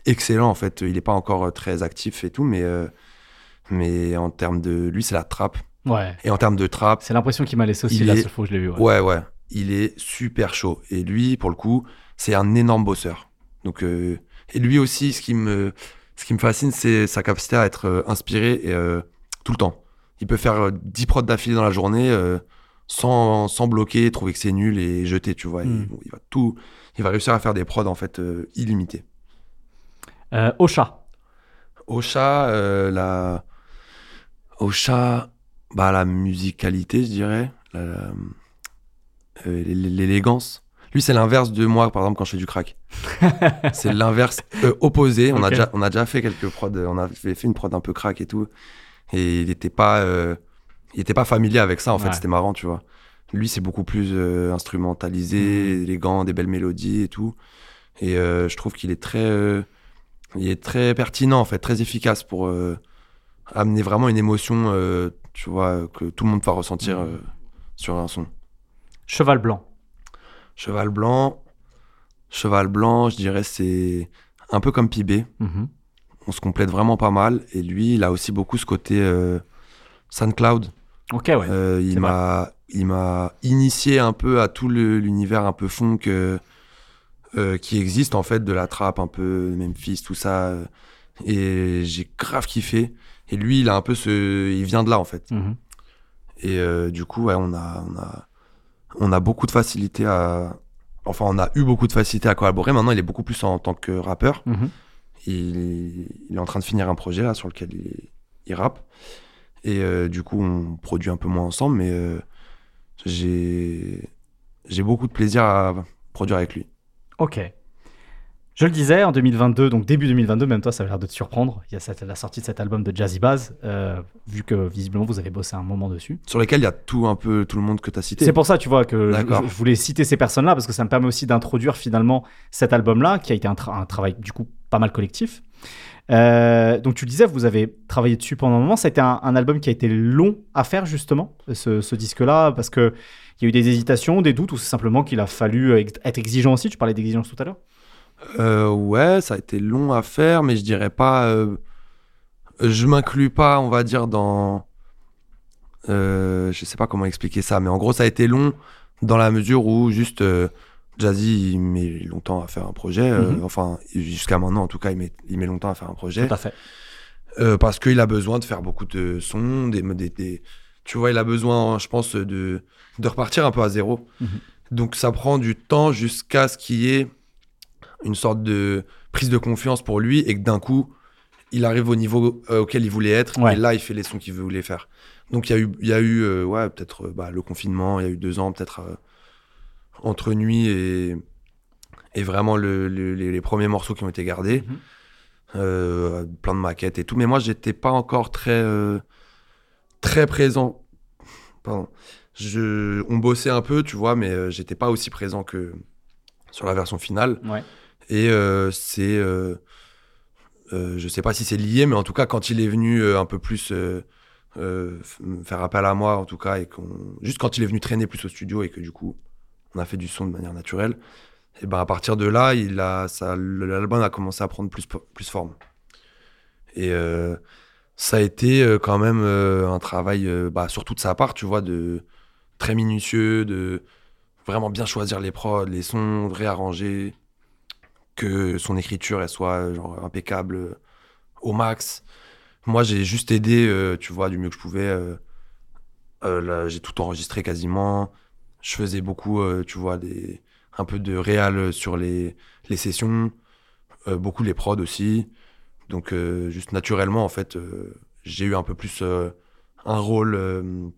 excellent, en fait. Il n'est pas encore très actif et tout, mais, mais en termes de. Lui, c'est la trappe. Ouais. Et en termes de trappe, C'est l'impression qu'il m'a laissé aussi la seule fois où je l'ai vu. ouais. Ouais, ouais. Il est super chaud. Et lui, pour le coup, c'est un énorme bosseur. Donc, et lui aussi, ce qui me, ce qui me fascine, c'est sa capacité à être inspiré et, tout le temps. Il peut faire euh, 10 prods d'affilée dans la journée euh, sans, sans bloquer, trouver que c'est nul et jeter, tu vois. Mm. bon, il va tout, il va réussir à faire des prods en fait euh, illimités. Euh, Ocha. Ocha, euh, la, Ocha, bah la musicalité, je dirais, euh, l'é- l'élégance. Lui, c'est l'inverse de moi, par exemple, quand je fais du crack. c'est l'inverse euh, opposé. On, a déjà, on a déjà fait quelques prods, on avait fait une prod un peu crack et tout. Et il n'était pas, euh, il était pas familier avec ça, en fait. Ouais. C'était marrant, tu vois. Lui, c'est beaucoup plus euh, instrumentalisé, Mhm. élégant, des belles mélodies et tout. Et euh, je trouve qu'il est très, euh, il est très pertinent, en fait, très efficace pour amener vraiment une émotion, tu vois, que tout le monde va ressentir euh, sur un son. Cheval Blanc. Cheval blanc, cheval blanc, je dirais c'est un peu comme Pibé. Mhm. On se complète vraiment pas mal. Et lui, il a aussi beaucoup ce côté SoundCloud. Ok, ouais. Euh, il m'a, il m'a initié un peu à tout l'univers un peu funk euh, euh, qui existe en fait de la trappe un peu Memphis tout ça. Et j'ai grave kiffé. Et lui, il a un peu ce, il vient de là en fait. Mhm. Et du coup, ouais, on a, on a, on a beaucoup de facilité à, enfin, on a eu beaucoup de facilité à collaborer. Maintenant, il est beaucoup plus en tant que rappeur. Mhm. Il, il est en train de finir un projet là sur lequel il, il rappe. Et euh, du coup, on produit un peu moins ensemble, mais euh, j'ai, j'ai beaucoup de plaisir à produire avec lui. Ok. Je le disais, en 2022, donc début 2022, même toi, ça a l'air de te surprendre. Il y a cette- la sortie de cet album de Jazzy Bass, euh, vu que visiblement vous avez bossé un moment dessus. Sur lequel il y a tout un peu tout le monde que tu as cité. C'est pour ça, tu vois, que je, voulais citer ces personnes-là, parce que ça me permet aussi d'introduire finalement cet album-là, qui a été un, tra- un travail du coup pas mal collectif. Euh, donc tu le disais, vous avez travaillé dessus pendant un moment. C'était un, un album qui a été long à faire justement, ce, disque-là, parce que il y a eu des hésitations, des doutes, ou c'est simplement qu'il a fallu être exigeant aussi? Tu parlais d'exigence tout à l'heure. Euh, ouais, ça a été long à faire, mais je dirais pas. euh, je m'inclus pas, on va dire, dans. Euh, je sais pas comment expliquer ça, mais en gros, ça a été long dans la mesure où juste Jazzy, il met longtemps à faire un projet. euh, Mhm. Enfin, jusqu'à maintenant, en tout cas, il met, il met longtemps à faire un projet. Tout à fait. Euh, parce qu'il a besoin de faire beaucoup de sons, des, des, des- tu vois, il a besoin, je pense, de, de repartir un peu à zéro. Mhm. Donc ça prend du temps jusqu'à ce qu'il y ait une sorte de prise de confiance pour lui et que d'un coup, il arrive au niveau euh, auquel il voulait être Ouais. et là, il fait les sons qu'il voulait faire. Donc il y a eu, il y a eu euh, ouais, peut-être euh, bah, le confinement, il y a eu deux ans, peut-être entre nuit et, et vraiment le- le- les, premiers morceaux qui ont été gardés. Mhm. Euh, plein de maquettes et tout. Mais moi, j'étais pas encore très, euh, très présent. Pardon. Je, on bossait un peu, tu vois, mais euh, j'étais pas aussi présent que sur la version finale. Ouais. Et euh, c'est. je sais pas si c'est lié, mais en tout cas, quand il est venu un peu plus faire appel à moi en tout cas et qu'on juste quand il est venu traîner plus au studio et que du coup on a fait du son de manière naturelle et ben à partir de là il a ça l'album a commencé à prendre plus plus forme et euh, ça a été euh, quand même euh, un travail bah, surtout de sa part tu vois de très minutieux de vraiment bien choisir les prods les sons réarranger que son écriture elle soit impeccable au max moi, j'ai juste aidé, tu vois, du mieux que je pouvais. j'ai tout enregistré quasiment. Je faisais beaucoup, euh, tu vois, des, un peu de réal sur les, les sessions, euh, beaucoup les prods aussi. Donc, euh, juste naturellement, en fait, euh, j'ai eu un peu plus euh, un rôle euh,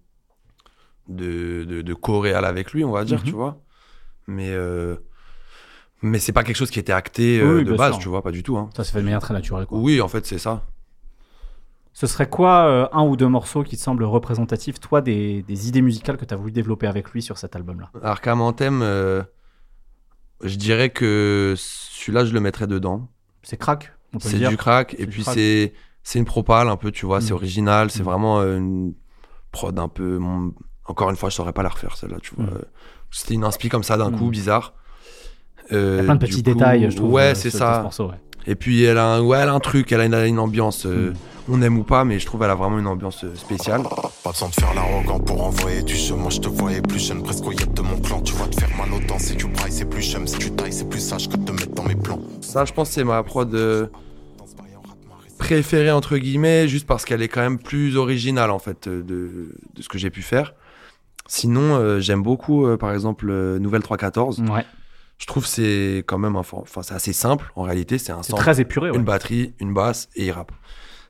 de, de, de co-réal avec lui, on va dire, Mhm. tu vois. Mais, euh, mais c'est pas quelque chose qui était acté Oui, euh, oui, de base, sûr. tu vois, pas du tout. hein. Ça se fait de manière très naturelle. Quoi. Oui, en fait, c'est ça. Ce serait quoi euh, un ou deux morceaux qui te semblent représentatifs, toi, des, des idées musicales que tu as voulu développer avec lui sur cet album-là? Arkham Anthem, euh, je dirais que celui-là, je le mettrais dedans. C'est crack, on peut C'est dire. du crack. Et puis, c'est c'est une propale un peu, tu vois. C'est Mm. original. C'est Mm. vraiment euh, une prod un peu. mon- Encore une fois, je saurais pas la refaire, celle-là, tu vois. Mm. Euh, C'était une inspi comme ça d'un coup, bizarre. Il y Euh, a plein de petits coup- détails, je trouve. Ouais, euh, c'est sur ce ça. morceau, ouais. Et puis, elle a, un, ouais, elle a un truc, elle a une, une ambiance. euh, Mm. On aime ou pas, mais je trouve elle a vraiment une ambiance euh, spéciale. Pas besoin de faire l'arrogant pour envoyer du jeu. Moi je te voyais plus jeune, presque au yep de mon clan. Tu vas te faire mal aux dents si tu brailles, c'est plus chum. Si tu tailles, c'est plus sage que de te mettre dans mes plans. Ça, je pense, c'est ma prod euh, préférée, entre guillemets, juste parce qu'elle est quand même plus originale, en fait, euh, de, de ce que j'ai pu faire. Sinon, euh, j'aime beaucoup, euh, par exemple, euh, Nouvelle 314. Ouais. Je trouve que c'est quand même enfin, c'est assez simple, en réalité. C'est un sample, très épuré. ouais. une batterie, une basse et il rappe.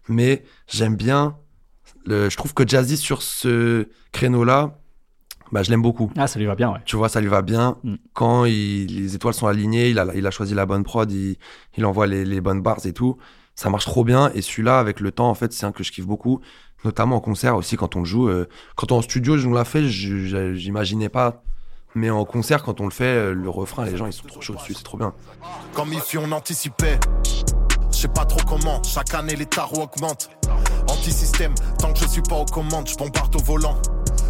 Mais j'aime bien, le, je trouve que Jazzy, sur ce créneau-là, bah, je l'aime beaucoup. Ah, ça lui va bien, ouais. Tu vois, ça lui va bien. Mm. Quand il- les étoiles sont alignées, il a, il a choisi la bonne prod, il, il envoie les, les bonnes bars et tout. Ça marche trop bien. Et celui-là, avec le temps, en fait, c'est un que je kiffe beaucoup. Notamment en concert aussi, quand on le joue. Euh, quand on est en studio, on l'a fait, je- je- j'imaginais pas. Mais en concert, quand on le fait, euh, le refrain, les gens, ils sont trop chauds dessus, c'est trop bien. Comme Ify, on anticipait. Je sais pas trop comment, chaque année les tarots augmentent. Anti-système, tant que je suis pas aux commandes, je bombarde au volant.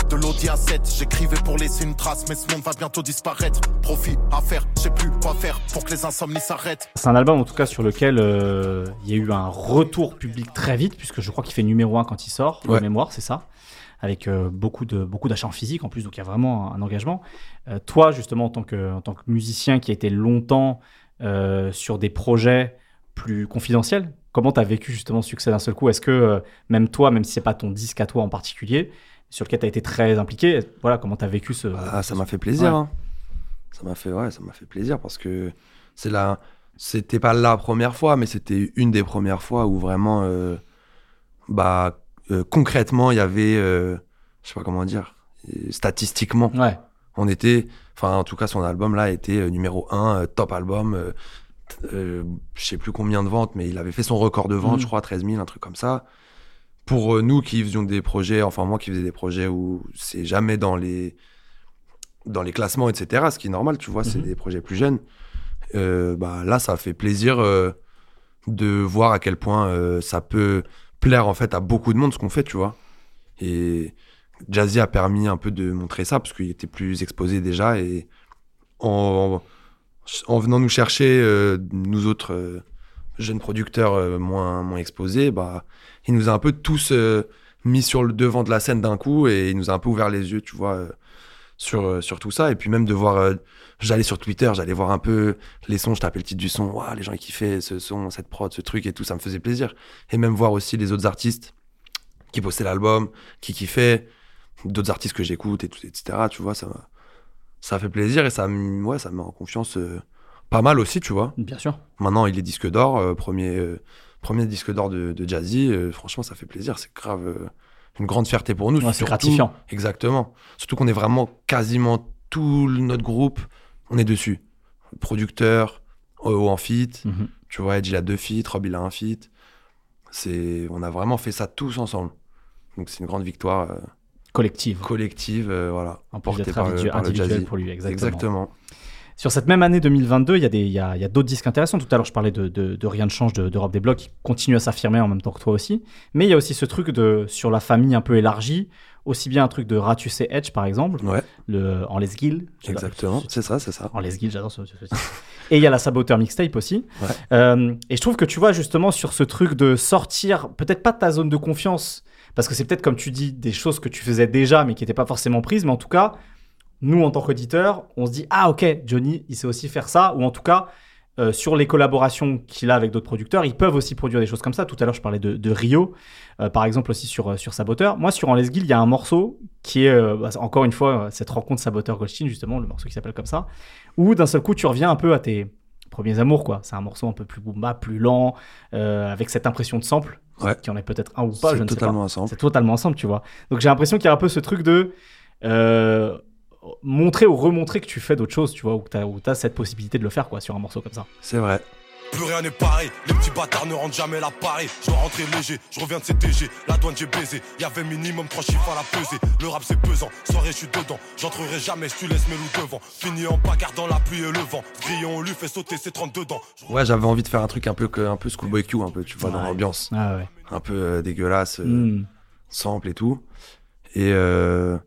De l'Audi A7, j'écrivais pour laisser une trace, mais ce monde va bientôt disparaître. Profit à faire, je sais plus quoi faire pour que les insomnies s'arrêtent. C'est un album en tout cas sur lequel euh, il y a eu un retour public très vite, puisque je crois qu'il fait numéro un quand il sort, de Ouais. mémoire, c'est ça? Avec euh, beaucoup de beaucoup d'achats en physique en plus, donc il y a vraiment un, un engagement. Euh, toi, justement, en tant que en tant que musicien qui a été longtemps euh, sur des projets plus confidentiels, comment tu as vécu justement ce succès d'un seul coup? Est-ce que même toi, même si c'est pas ton disque à toi en particulier, sur lequel tu as été très impliqué, voilà, comment tu as vécu ce Ah, ça m'a fait plaisir. Ouais. hein. Ça m'a fait, ouais, ça m'a fait plaisir parce que c'est la, c'était pas la première fois, mais c'était une des premières fois où vraiment, euh, bah, euh, concrètement, il y avait, euh, je sais pas comment dire, statistiquement, Ouais. on était, enfin, en tout cas, son album là était euh, numéro un, euh, top album. je sais plus combien de ventes, mais il avait fait son record de vente, Mhm. je crois, 13 000, un truc comme ça. Pour nous qui faisions des projets, enfin moi qui faisais des projets où c'est jamais dans les dans les classements, etc. Ce qui est normal, tu vois, c'est Mhm. des projets plus jeunes. Euh, bah là, ça fait plaisir euh, de voir à quel point euh, ça peut plaire en fait à beaucoup de monde ce qu'on fait, tu vois. Et Jazzy a permis un peu de montrer ça parce qu'il était plus exposé déjà et en, en venant nous chercher, euh, nous autres euh, jeunes producteurs euh, moins, moins exposés, bah, il nous a un peu tous mis sur le devant de la scène d'un coup et il nous a un peu ouvert les yeux, tu vois, sur, euh, sur tout ça. Et puis même de voir, euh, j'allais sur Twitter, j'allais voir un peu les sons, je tapais le titre du son, les gens ils kiffaient ce son, cette prod, ce truc et tout, ça me faisait plaisir. Et même voir aussi les autres artistes qui postaient l'album, qui kiffaient, d'autres artistes que j'écoute, et tout, etc. Tu vois, ça, m'a- ça fait plaisir et ça, me- ouais, ça me met en confiance euh, pas mal aussi, tu vois. Bien sûr. Maintenant, il est disque d'or, euh, premier, premier disque d'or de, de Jazzy. franchement, ça fait plaisir. C'est grave une grande fierté pour nous. Ouais, c'est gratifiant. Exactement. Surtout qu'on est vraiment quasiment tout notre groupe, on est dessus. Producteur, O en feat. Mhm. Tu vois, Edge, il a deux feats, Rob, il a un feat. C'est, on a vraiment fait ça tous ensemble. Donc, c'est une grande victoire euh, Collective. collective, euh, voilà. En plus d'être le- individuel pour lui, exactement. Exactement. Sur cette même année 2022, il y a, des- il y a, il y a d'autres disques intéressants. Tout à l'heure, je parlais de, de, de Rien ne change de, d'Europe des Blocs qui continue à s'affirmer en même temps que toi aussi. Mais il y a aussi ce truc de, sur la famille un peu élargie, aussi bien un truc de Ratus et Edge, par exemple, Ouais, le, en Les Guilds. exactement. C'est ça, c'est ça. En Les Guilds, j'adore ce, ce titre. Et il y a la Saboteur Mixtape aussi. Ouais. Euh, et je trouve que tu vois, justement, sur ce truc de sortir, peut-être pas de ta zone de confiance, parce que c'est peut-être, comme tu dis, des choses que tu faisais déjà, mais qui n'étaient pas forcément prises, mais en tout cas, nous, en tant qu'auditeurs, on se dit Ah, ok, Johnny, il sait aussi faire ça, ou en tout cas, euh, sur les collaborations qu'il a avec d'autres producteurs, ils peuvent aussi produire des choses comme ça. Tout à l'heure, je parlais de, de Rio, euh, par exemple, aussi sur, euh, sur Saboteur. Moi, sur En Les Guilds, il y a un morceau qui est, bah, encore une fois, cette rencontre Saboteur-Goldstein, justement, le morceau qui s'appelle comme ça, où d'un seul coup, tu reviens un peu à tes premiers amours, quoi. C'est un morceau un peu plus boomba, plus lent, avec cette impression de sample, Ouais. qui en est peut-être un ou pas, je C'est ne sais pas. totalement ensemble. C'est totalement ensemble, tu vois. Donc j'ai l'impression qu'il y a un peu ce truc de montrer ou remontrer que tu fais d'autres choses, tu vois, ou que tu as, cette possibilité de le faire, quoi, sur un morceau comme ça. C'est vrai. Plus rien n'est pareil, les petits bâtards ne rentrent jamais là pareil. Je dois rentrer léger, je reviens de CTG, la douane j'ai baisé. Y'avait minimum 3 chiffres à la pesée. Le rap c'est pesant, soirée je suis dedans. J'entrerai jamais si tu laisses mes loups devant. Fini en bagarre dans la pluie et le vent. Grillon, on lui fait sauter ses 32 dents. Ouais, j'avais envie de faire un truc un peu, que- un peu Schoolboy Q, un peu, tu vois, dans Ouais. l'ambiance. Ah ouais. Un peu euh, dégueulasse, euh, Hmm. sample et tout. Et, euh,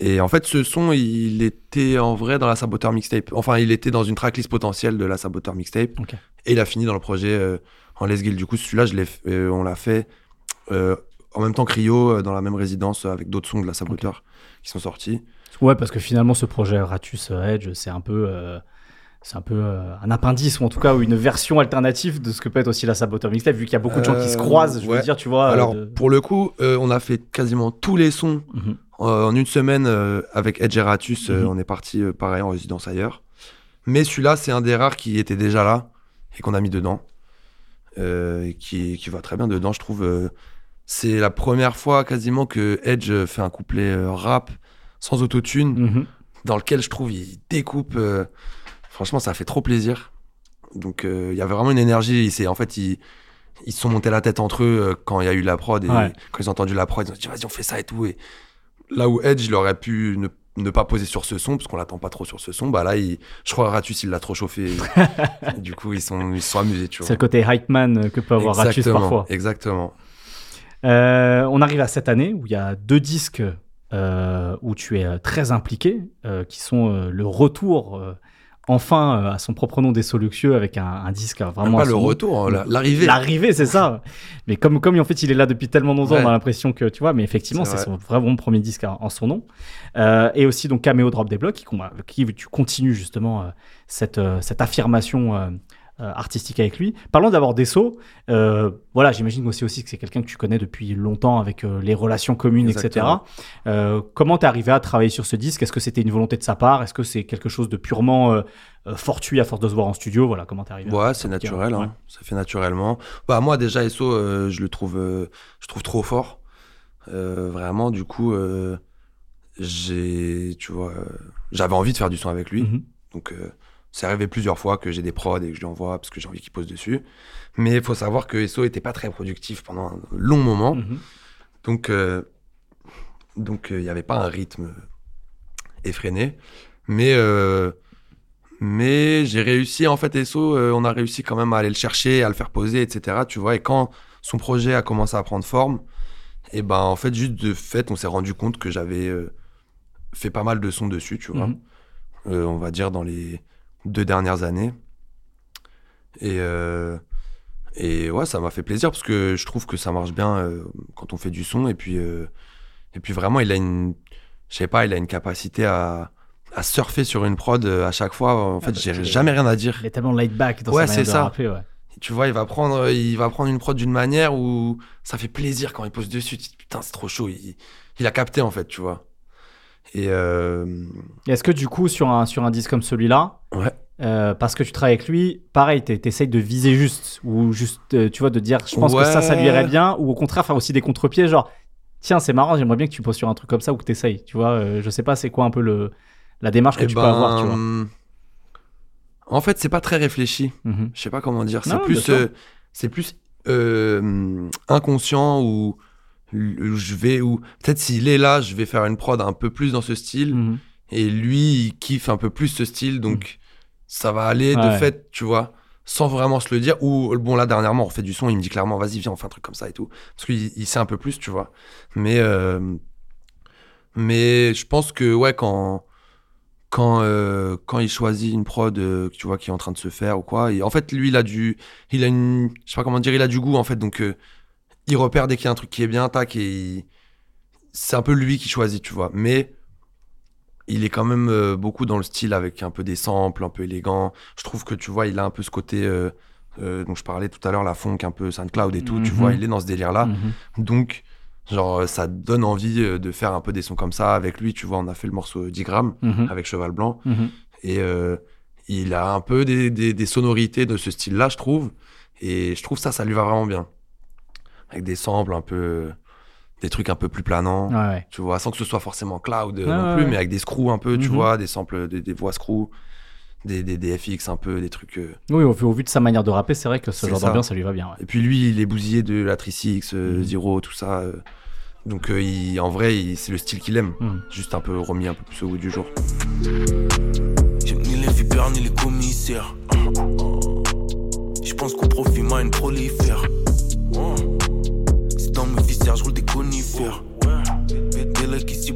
et en fait, ce son, il était en vrai dans la Saboteur Mixtape. Enfin, il était dans une tracklist potentielle de la Saboteur Mixtape. Et il a fini dans le projet euh, en Les Guild. Du coup, celui-là, je euh, on l'a fait euh, en même temps que Rio, dans la même résidence, avec d'autres sons de la Saboteur qui sont sortis. Ouais, parce que finalement, ce projet Ratus Edge, c'est un peu. C'est un peu euh, un appendice ou en tout cas une version alternative de ce que peut être aussi la Saboteur Mixtape vu qu'il y a beaucoup de gens qui se Euh, croisent je veux dire tu vois Alors, euh, de- pour le coup, on a fait quasiment tous les sons Mhm. En une semaine avec Edge Eratus. euh, Mhm. on est parti pareil en résidence ailleurs. Mais celui-là, c'est un des rares qui était déjà là et qu'on a mis dedans. Et qui, qui va très bien dedans, je trouve. c'est la première fois quasiment que Edge fait un couplet rap sans autotune, Mhm. dans lequel je trouve il découpe. euh, franchement, ça fait trop plaisir. Donc euh, il y avait vraiment une énergie. C'est en fait ils ils se sont montés la tête entre eux euh, quand il y a eu la prod et Ouais. quand ils ont entendu la prod, ils ont dit vas-y on fait ça et tout. Et là où Edge il aurait pu ne, ne pas poser sur ce son parce qu'on l'attend pas trop sur ce son, bah là il, je crois Ratus il l'a trop chauffé. Et du coup ils sont ils se sont amusés tu vois. c'est le côté hype man que peut avoir Ratus parfois exactement. Euh, on arrive à cette année où il y a deux disques euh, où tu es très impliqué, euh, qui sont le retour, enfin, euh, à son propre nom des Soluxieux, avec un, un disque euh, vraiment. pas à le nom. retour, hein, la- l'arrivée. L'arrivée, c'est ça. Mais comme, comme en fait il est là depuis tellement longtemps, Ouais. on a l'impression que tu vois, mais effectivement, C'est vrai. son vraiment premier disque en, en son nom. Euh, et aussi donc Cameo Drop des Blocs, qui, qui tu continues justement euh, cette, euh, cette affirmation euh, artistique avec lui. Parlons d'abord d'Esso. Euh, voilà, j'imagine aussi, aussi que c'est quelqu'un que tu connais depuis longtemps avec euh, les relations communes, etc. Exactement. Comment t'es arrivé à travailler sur ce disque? Est-ce que c'était une volonté de sa part? Est-ce que c'est quelque chose de purement fortuit à force de se voir en studio? Voilà, comment t'es arrivé Ouais, c'est naturel, hein. Ouais. ça fait naturellement. Bah moi déjà Esso, je le trouve, je trouve trop fort, vraiment. Du coup, j'ai, tu vois, j'avais envie de faire du son avec lui. Mhm. Donc c'est arrivé plusieurs fois que j'ai des prods et que je lui envoie parce que j'ai envie qu'il pose dessus. Mais il faut savoir que Esso était pas très productif pendant un long moment. Mhm. Donc, euh, donc euh, il n'y avait pas un rythme effréné. Mais, euh, mais j'ai réussi, en fait, Esso, euh, on a réussi quand même à aller le chercher, à le faire poser, etc. Tu vois, et quand son projet a commencé à prendre forme, et ben, en fait, juste de fait, on s'est rendu compte que j'avais euh, fait pas mal de sons dessus, tu vois. Mhm. Euh, on va dire dans les deux dernières années. Et, euh, et ouais, ça m'a fait plaisir parce que je trouve que ça marche bien euh, quand on fait du son. Et puis, euh, et puis vraiment, il a une, je sais pas, il a une capacité à, à surfer sur une prod à chaque fois. En fait, bah, j'ai jamais rien à dire. Il est tellement laid back dans Ouais, c'est ça. rapper, ouais. Tu vois, il va prendre, il va prendre une prod d'une manière où ça fait plaisir quand il pose dessus. Putain, c'est trop chaud. Il, il a capté en fait, tu vois. Et euh, Est-ce que du coup, sur un, sur un disque comme celui-là, ouais. euh, parce que tu travailles avec lui, pareil, t'es- t'essayes de viser juste, ou juste, euh, tu vois, de dire, je pense que ça, ça lui irait bien, ou au contraire, faire aussi des contre-pieds, genre, tiens, c'est marrant, j'aimerais bien que tu poses sur un truc comme ça, ou que t'essayes, tu vois, euh, je sais pas, c'est quoi un peu le, la démarche que Eh tu peux ben, avoir, tu vois. En fait, c'est pas très réfléchi. Mhm. Je sais pas comment dire. C'est plus, c'est plus inconscient ou je vais ou peut-être s'il est là, je vais faire une prod un peu plus dans ce style Mhm. et lui il kiffe un peu plus ce style donc ça va aller Ouais. de fait, tu vois, sans vraiment se le dire. Ou bon, là, dernièrement, on refait du son, il me dit clairement, vas-y, viens, on fait un truc comme ça et tout. Parce qu'il il sait un peu plus, tu vois. Mais, euh, mais je pense que, ouais, quand, quand, euh, quand il choisit une prod, euh, tu vois, qui est en train de se faire ou quoi, et en fait, lui, il a du. Il a une. Je sais pas comment dire, il a du goût, en fait. Donc, euh, il repère dès qu'il y a un truc qui est bien, tac, et il- c'est un peu lui qui choisit, tu vois. Mais il est quand même euh, beaucoup dans le style avec un peu des samples, un peu élégant. Je trouve que tu vois, il a un peu ce côté euh, euh, dont je parlais tout à l'heure, la funk, un peu SoundCloud et tout. Tu Mhm. vois, il est dans ce délire-là. Mhm. Donc, genre, ça donne envie euh, de faire un peu des sons comme ça avec lui. Tu vois, on a fait le morceau 10 grammes Mhm. avec Cheval Blanc. Mhm. Et il a un peu des, des- des sonorités de ce style-là, je trouve. Et je trouve ça, ça lui va vraiment bien. Avec des samples un peu. des trucs un peu plus planants. Ouais, ouais. Tu vois, sans que ce soit forcément cloud euh, Ouais, non ouais, plus, ouais. mais avec des screws un peu, tu Mhm. vois, des samples, des, des voix screws, des, des, des FX un peu, des trucs. euh. Oui, au, vu- au vu de sa manière de rapper, c'est vrai que ce genre d'ambiance, ça lui va bien. ouais. Et puis lui, il est bousillé de la 3CX, euh, Mhm. Zero, tout ça. euh. Donc euh, il- en vrai, c'est le style qu'il aime. Mhm. Juste un peu remis un peu plus au goût du jour. J'aime ni les vipères ni les commissaires. Je pense une prolifère.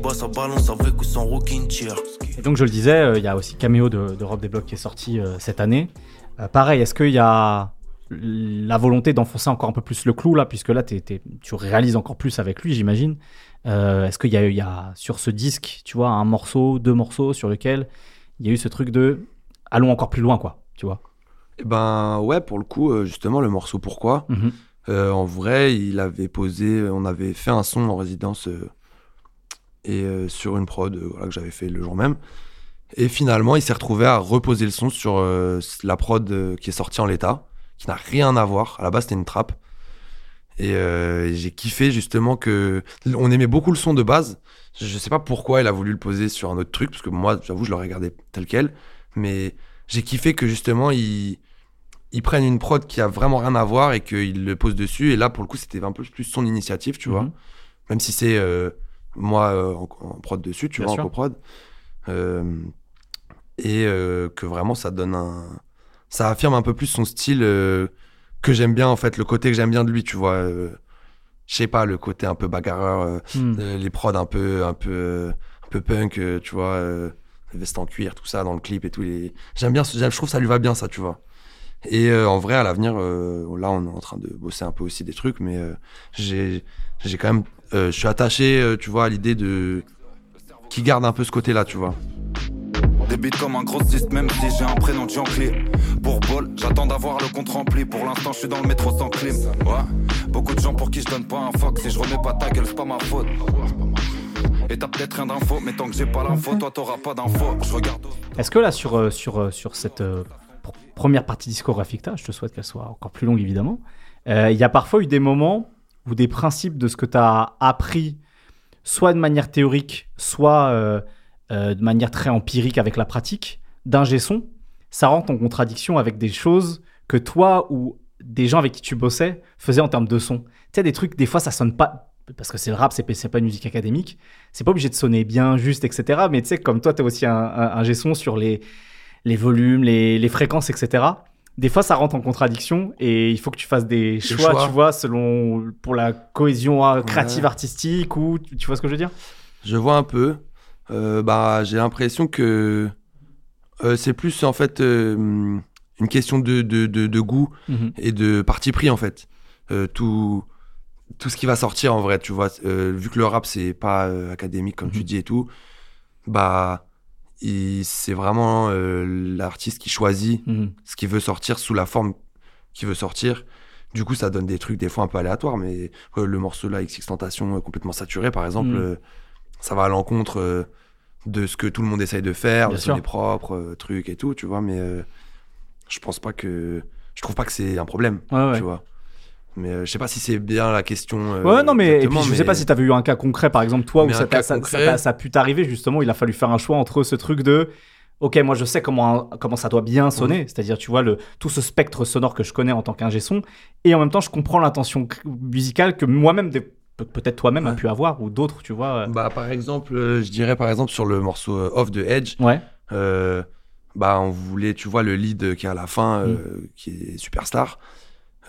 Balance avec ou sans rocking chair. Et donc, je le disais, euh, il y a aussi Caméo de, de Rob des Blocs qui est sorti euh, cette année. Euh, pareil, est-ce qu'il y a la volonté d'enfoncer encore un peu plus le clou là, puisque là, tu réalises encore plus avec lui, j'imagine. Euh, est-ce qu'il y a, il y a sur ce disque, tu vois, un morceau, deux morceaux sur lequel il y a eu ce truc de allons encore plus loin, quoi, tu vois? Et ben ouais, pour le coup, justement, le morceau Pourquoi, Mhm. euh, en vrai, il avait posé, on avait fait un son en résidence euh, et euh, sur une prod euh, voilà, que j'avais fait le jour même. Et finalement, il s'est retrouvé à reposer le son sur euh, la prod qui est sortie en l'état, qui n'a rien à voir. À la base, c'était une trappe. Et j'ai kiffé justement que on aimait beaucoup le son de base. Je sais pas pourquoi il a voulu le poser sur un autre truc, parce que moi, j'avoue, je l'aurais gardé tel quel. Mais j'ai kiffé que justement, ils, ils prennent une prod qui a vraiment rien à voir et qu'ils le posent dessus. Et là, pour le coup, c'était un peu plus son initiative, tu vois. Mhm. Même si c'est euh, moi euh, en, en prod dessus, tu Bien vois, sûr. en coprod. Euh, et euh, que vraiment, ça donne un. Ça affirme un peu plus son style que j'aime bien, en fait, le côté que j'aime bien de lui, tu vois. je sais pas, le côté un peu bagarreur, Hmm. les prods un peu, un peu, un peu punk, tu vois, les vestes en cuir, tout ça dans le clip et tout. Les... J'aime bien, je trouve ça lui va bien, ça, tu vois. Et euh, en vrai, à l'avenir, euh, là, on est en train de bosser un peu aussi des trucs, mais euh, j'ai, quand même, je suis attaché, euh, tu vois, à l'idée de qui garde un peu ce côté-là, tu vois. Débite comme un grossiste, même si j'ai un prénom de Jean-Clé. Pour bol, j'attends d'avoir le compte rempli. Pour l'instant, je suis dans le métro sans clim. Ouais, beaucoup de gens pour qui je donne pas un fuck. Si je remets pas ta gueule, c'est pas ma faute. Et t'as peut-être rien d'info, mais tant que j'ai pas l'info, toi t'auras pas d'info. Je regarde. Est-ce que là, sur, euh, sur, euh, sur cette euh, pr- première partie discographique, je te souhaite qu'elle soit encore plus longue, évidemment, euh, il y a parfois eu des moments où des principes de ce que tu as appris, soit de manière théorique, soit euh, euh, de manière très empirique avec la pratique, d'ingé son, ça rentre en contradiction avec des choses que toi ou des gens avec qui tu bossais faisaient en termes de son. Tu sais, des trucs, des fois, ça sonne pas. Parce que c'est le rap, c'est pas une musique académique. C'est pas obligé de sonner bien, juste, etc. Mais tu sais, comme toi, tu as aussi un, un, un G-son sur les, volumes, les fréquences, etc. Des fois, ça rentre en contradiction et il faut que tu fasses des choix, choix. tu vois, selon pour la cohésion euh, créative, Ouais. artistique ou tu tu vois ce que je veux dire? Je vois un peu. Euh, bah, j'ai l'impression que euh, c'est plus en fait euh, une question de, de, de, de goût Mhm. et de parti pris en fait. Tout, tout ce qui va sortir en vrai, tu vois, vu que le rap c'est pas académique comme tu Mhm. dis et tout, bah c'est vraiment euh, l'artiste qui choisit Mhm. ce qu'il veut sortir sous la forme qu'il veut sortir. Du coup, ça donne des trucs des fois un peu aléatoires, mais euh, le morceau là, XX Tentation, euh, complètement saturé par exemple, Mhm. euh, ça va à l'encontre euh, de ce que tout le monde essaye de faire, Bien de sûr. sonner propre, euh, trucs et tout, tu vois, mais je pense pas que. Je trouve pas que c'est un problème, Ouais, ouais. tu vois. Mais euh, je sais pas si c'est bien la question. euh, Ouais, non, mais et puis, je sais mais- pas si tu avais eu un cas concret, par exemple, toi, où ça, cas ça, ça a pu t'arriver, justement, il a fallu faire un choix entre ce truc de. Ok, moi je sais comment, comment ça doit bien sonner, c'est-à-dire, tu vois, le, tout ce spectre sonore que je connais en tant qu'ingé son, et en même temps, je comprends l'intention musicale que moi-même, peut-être toi-même, a pu avoir, ou d'autres, tu vois. euh. Bah, par exemple, euh, je dirais par exemple sur le morceau Off de Edge, Ouais. bah, on voulait, tu vois, le lead qui est à la fin, euh, qui est superstar.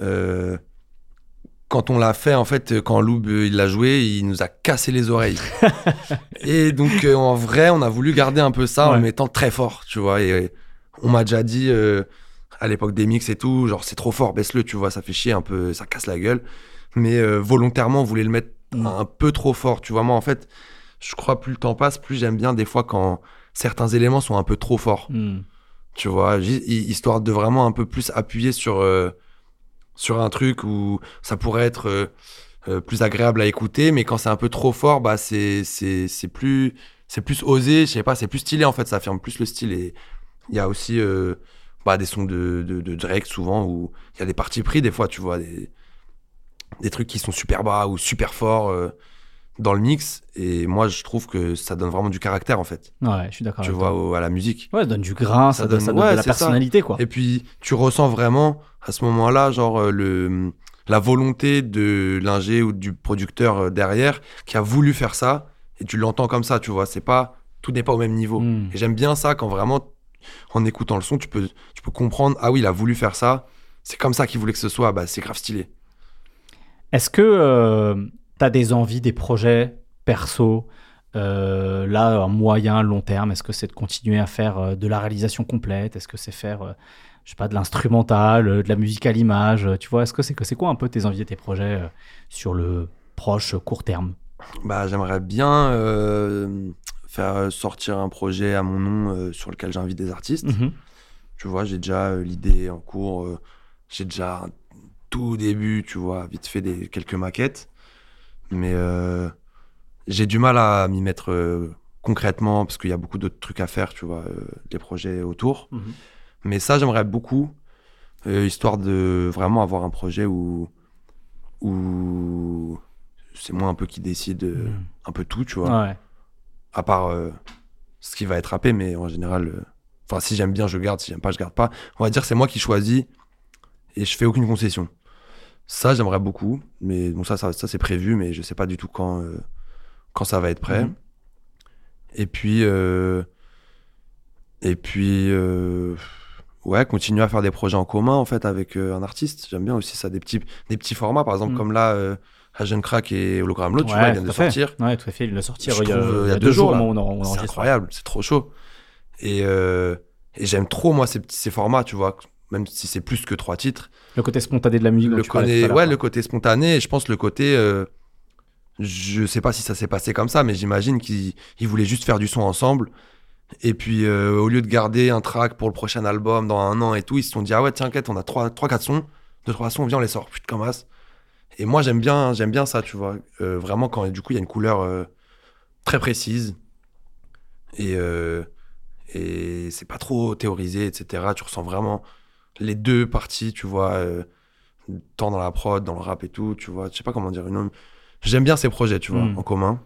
Euh, quand on l'a fait, en fait, quand Loub euh, il l'a joué, il nous a cassé les oreilles. et donc, euh, en vrai, on a voulu garder un peu ça en le mettant très fort, tu vois. Et euh, on m'a déjà dit, euh, à l'époque des mix et tout, genre, c'est trop fort, baisse-le, tu vois, ça fait chier un peu, ça casse la gueule. Mais euh, volontairement, on voulait le mettre Mm. un peu trop fort, tu vois. Moi, en fait, je crois plus le temps passe, plus j'aime bien des fois quand certains éléments sont un peu trop forts Hmm. tu vois, histoire de vraiment un peu plus appuyer sur, sur un truc où ça pourrait être euh, euh, plus agréable à écouter, mais quand c'est un peu trop fort, bah c'est plus c'est plus osé, je sais pas, c'est plus stylé en fait, ça affirme plus le style. Et il y a aussi euh, bah, des sons de, de, Drake souvent où il y a des parties pris des fois, tu vois, des, des trucs qui sont super bas ou super forts dans le mix et moi je trouve que ça donne vraiment du caractère en fait, Ouais, je suis d'accord. tu avec vois, toi. au- à la musique. Ouais, ça donne du grain, ça, Ça donne, ça donne ouais, de la ça. personnalité, quoi. Et puis, tu ressens vraiment à ce moment-là, genre, euh, le, la volonté de l'ingé ou du producteur euh, derrière qui a voulu faire ça. Et tu l'entends comme ça, tu vois. C'est pas, tout n'est pas au même niveau. Hmm. Et j'aime bien ça quand vraiment, en écoutant le son, tu peux, tu peux comprendre, ah oui, il a voulu faire ça. C'est comme ça qu'il voulait que ce soit. Bah, c'est grave stylé. Est-ce que tu as des envies, des projets perso euh, là, un moyen, long terme? Est-ce que c'est de continuer à faire euh, de la réalisation complète? Est-ce que c'est faire, euh, je sais pas, de l'instrumental, de la musique à l'image? Tu vois, est-ce que c'est que c'est quoi un peu tes envies et tes projets sur le proche, court terme? Bah, j'aimerais bien faire sortir un projet à mon nom sur lequel j'invite des artistes. Mhm. Tu vois, j'ai déjà l'idée en cours. j'ai déjà un tout début, tu vois, vite fait des quelques maquettes. Mais euh, j'ai du mal à m'y mettre euh, concrètement parce qu'il y a beaucoup d'autres trucs à faire, tu vois, euh, des projets autour. Mhm. Mais ça, j'aimerais beaucoup, histoire de vraiment avoir un projet où, où c'est moi un peu qui décide Mhm. un peu tout, tu vois Ouais. à part ce qui va être rappé, mais en général, enfin, si j'aime bien, je garde, si j'aime pas, je garde pas. On va dire, c'est moi qui choisis et je fais aucune concession. Ça, j'aimerais beaucoup, mais bon, ça, ça, ça, c'est prévu, mais je sais pas du tout quand, euh, quand ça va être prêt. Mhm. Et puis, euh, et puis, euh, ouais, continuer à faire des projets en commun, en fait, avec un artiste. J'aime bien aussi ça, des petits, des petits formats, par exemple, Mhm. comme là, euh, Agent Crack et Hologram tu Ouais, vois, ils viennent de à fait. sortir. Ouais, tout à fait. Il l'a sorti il y a, trouve, il y a deux jours, on C'est incroyable, c'est trop chaud. Et, et j'aime trop, moi, ces, ces formats, tu vois, même si c'est plus que trois titres. Le côté spontané de la musique. Le, côté- ouais, le côté spontané, et je pense le côté. euh, je sais pas si ça s'est passé comme ça, mais j'imagine qu'ils ils voulaient juste faire du son ensemble. Et puis, euh, au lieu de garder un track pour le prochain album dans un an et tout, ils se sont dit Ah ouais, tiens, t'inquiète, on a 3-4 sons, 2-3 sons, viens, on les sort, putain, comme as. Et moi, j'aime bien, j'aime bien ça, tu vois. Euh, vraiment, quand du coup, il y a une couleur euh, très précise. Et, et c'est pas trop théorisé, etc. Tu ressens vraiment les deux parties, tu vois, euh, tant dans la prod, dans le rap et tout, tu vois. Je sais pas comment dire. Une... J'aime bien ces projets, tu vois, Mm. en commun.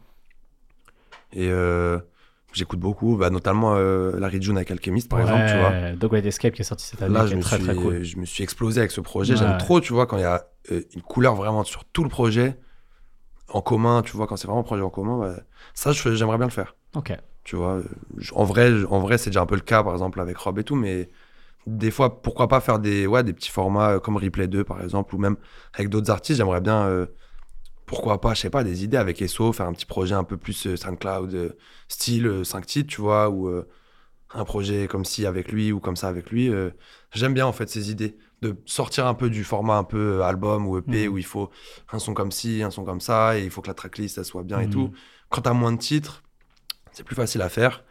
Et euh, j'écoute beaucoup, bah, notamment euh, Larry June avec Alchemist, par exemple, tu vois. Ouais, Dog White Escape qui est sorti cette année, Là, qui je est me, très suis, très cool. je me suis explosé avec ce projet. Ouais. J'aime trop, tu vois, quand il y a euh, une couleur vraiment sur tout le projet, en commun, tu vois, quand c'est vraiment un projet en commun, bah, ça, j'aimerais bien le faire. Ok. Tu vois, en vrai, en vrai c'est déjà un peu le cas, par exemple, avec Rob et tout, mais des fois, pourquoi pas faire des, ouais, des petits formats euh, comme Replay 2, par exemple, ou même avec d'autres artistes, j'aimerais bien, euh, pourquoi pas, je sais pas, des idées avec ESO, faire un petit projet un peu plus euh, SoundCloud, euh, style 5 titres, tu vois, ou un projet comme ci avec lui, ou comme ça avec lui. J'aime bien, en fait, ces idées, de sortir un peu du format un peu album ou EP, Mhm. où il faut un son comme ci, un son comme ça, et il faut que la tracklist, elle soit bien et Mhm. tout. Quand t'as moins de titres, c'est plus facile à faire.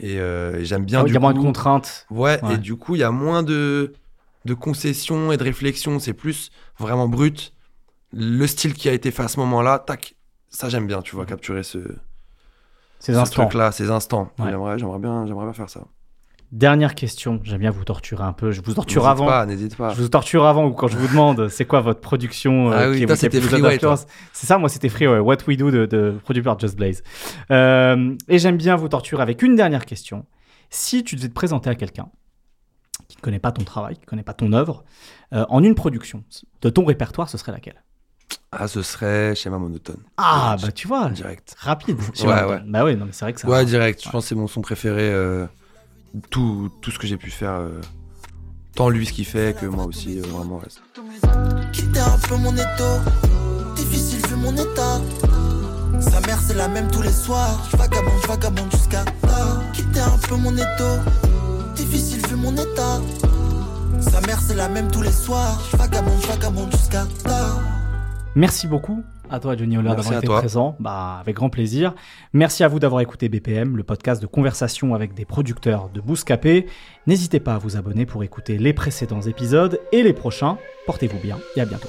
Et, euh, et j'aime bien. Ah oui, il y a moins de contraintes. Ouais, Ouais. et du coup, il y a moins de, de concessions et de réflexions. C'est plus vraiment brut. Le style qui a été fait à ce moment-là, tac, ça j'aime bien, tu vois, capturer ce, Ces ce instants. truc-là, ces instants. Ouais. J'aimerais, j'aimerais bien, j'aimerais bien faire ça. Dernière question. J'aime bien vous torturer un peu. Je vous torture avant. pas, n'hésite pas. Je vous torture avant ou quand je vous demande c'est quoi votre production euh, Ah oui, qui, toi, qui c'était Freeway. C'est ça, moi c'était Freeway, What We Do de, de produit par Just Blaze. Euh, et j'aime bien vous torturer avec une dernière question. Si tu devais te présenter à quelqu'un qui ne connaît pas ton travail, qui ne connaît pas ton œuvre, euh, en une production de ton répertoire, ce serait laquelle? Ah, ce serait Schéma Monotone. Ah, Direct. bah tu vois, Direct. rapide. Ouais, ouais. Bah oui, non, mais c'est vrai que ça. Ouais, direct. Je pense que c'est mon son préféré. Tout, tout ce que j'ai pu faire, euh, tant lui ce qu'il fait que moi aussi, euh, vraiment. reste. Quitter un peu mon étau, difficile vu mon état. Sa mère c'est la même tous les soirs. Je vagabonde, je vagabonde jusqu'à tard. Quitter un peu mon étau, difficile vu mon état. Sa mère c'est la même tous les soirs. Je vagabonde, je vagabonde jusqu'à tard. Merci beaucoup à toi, Johnny Merci d'avoir été toi. présent. Bah, avec grand plaisir. Merci à vous d'avoir écouté BPM, le podcast de conversation avec des producteurs de Bouscapé. N'hésitez pas à vous abonner pour écouter les précédents épisodes et les prochains. Portez-vous bien et à bientôt.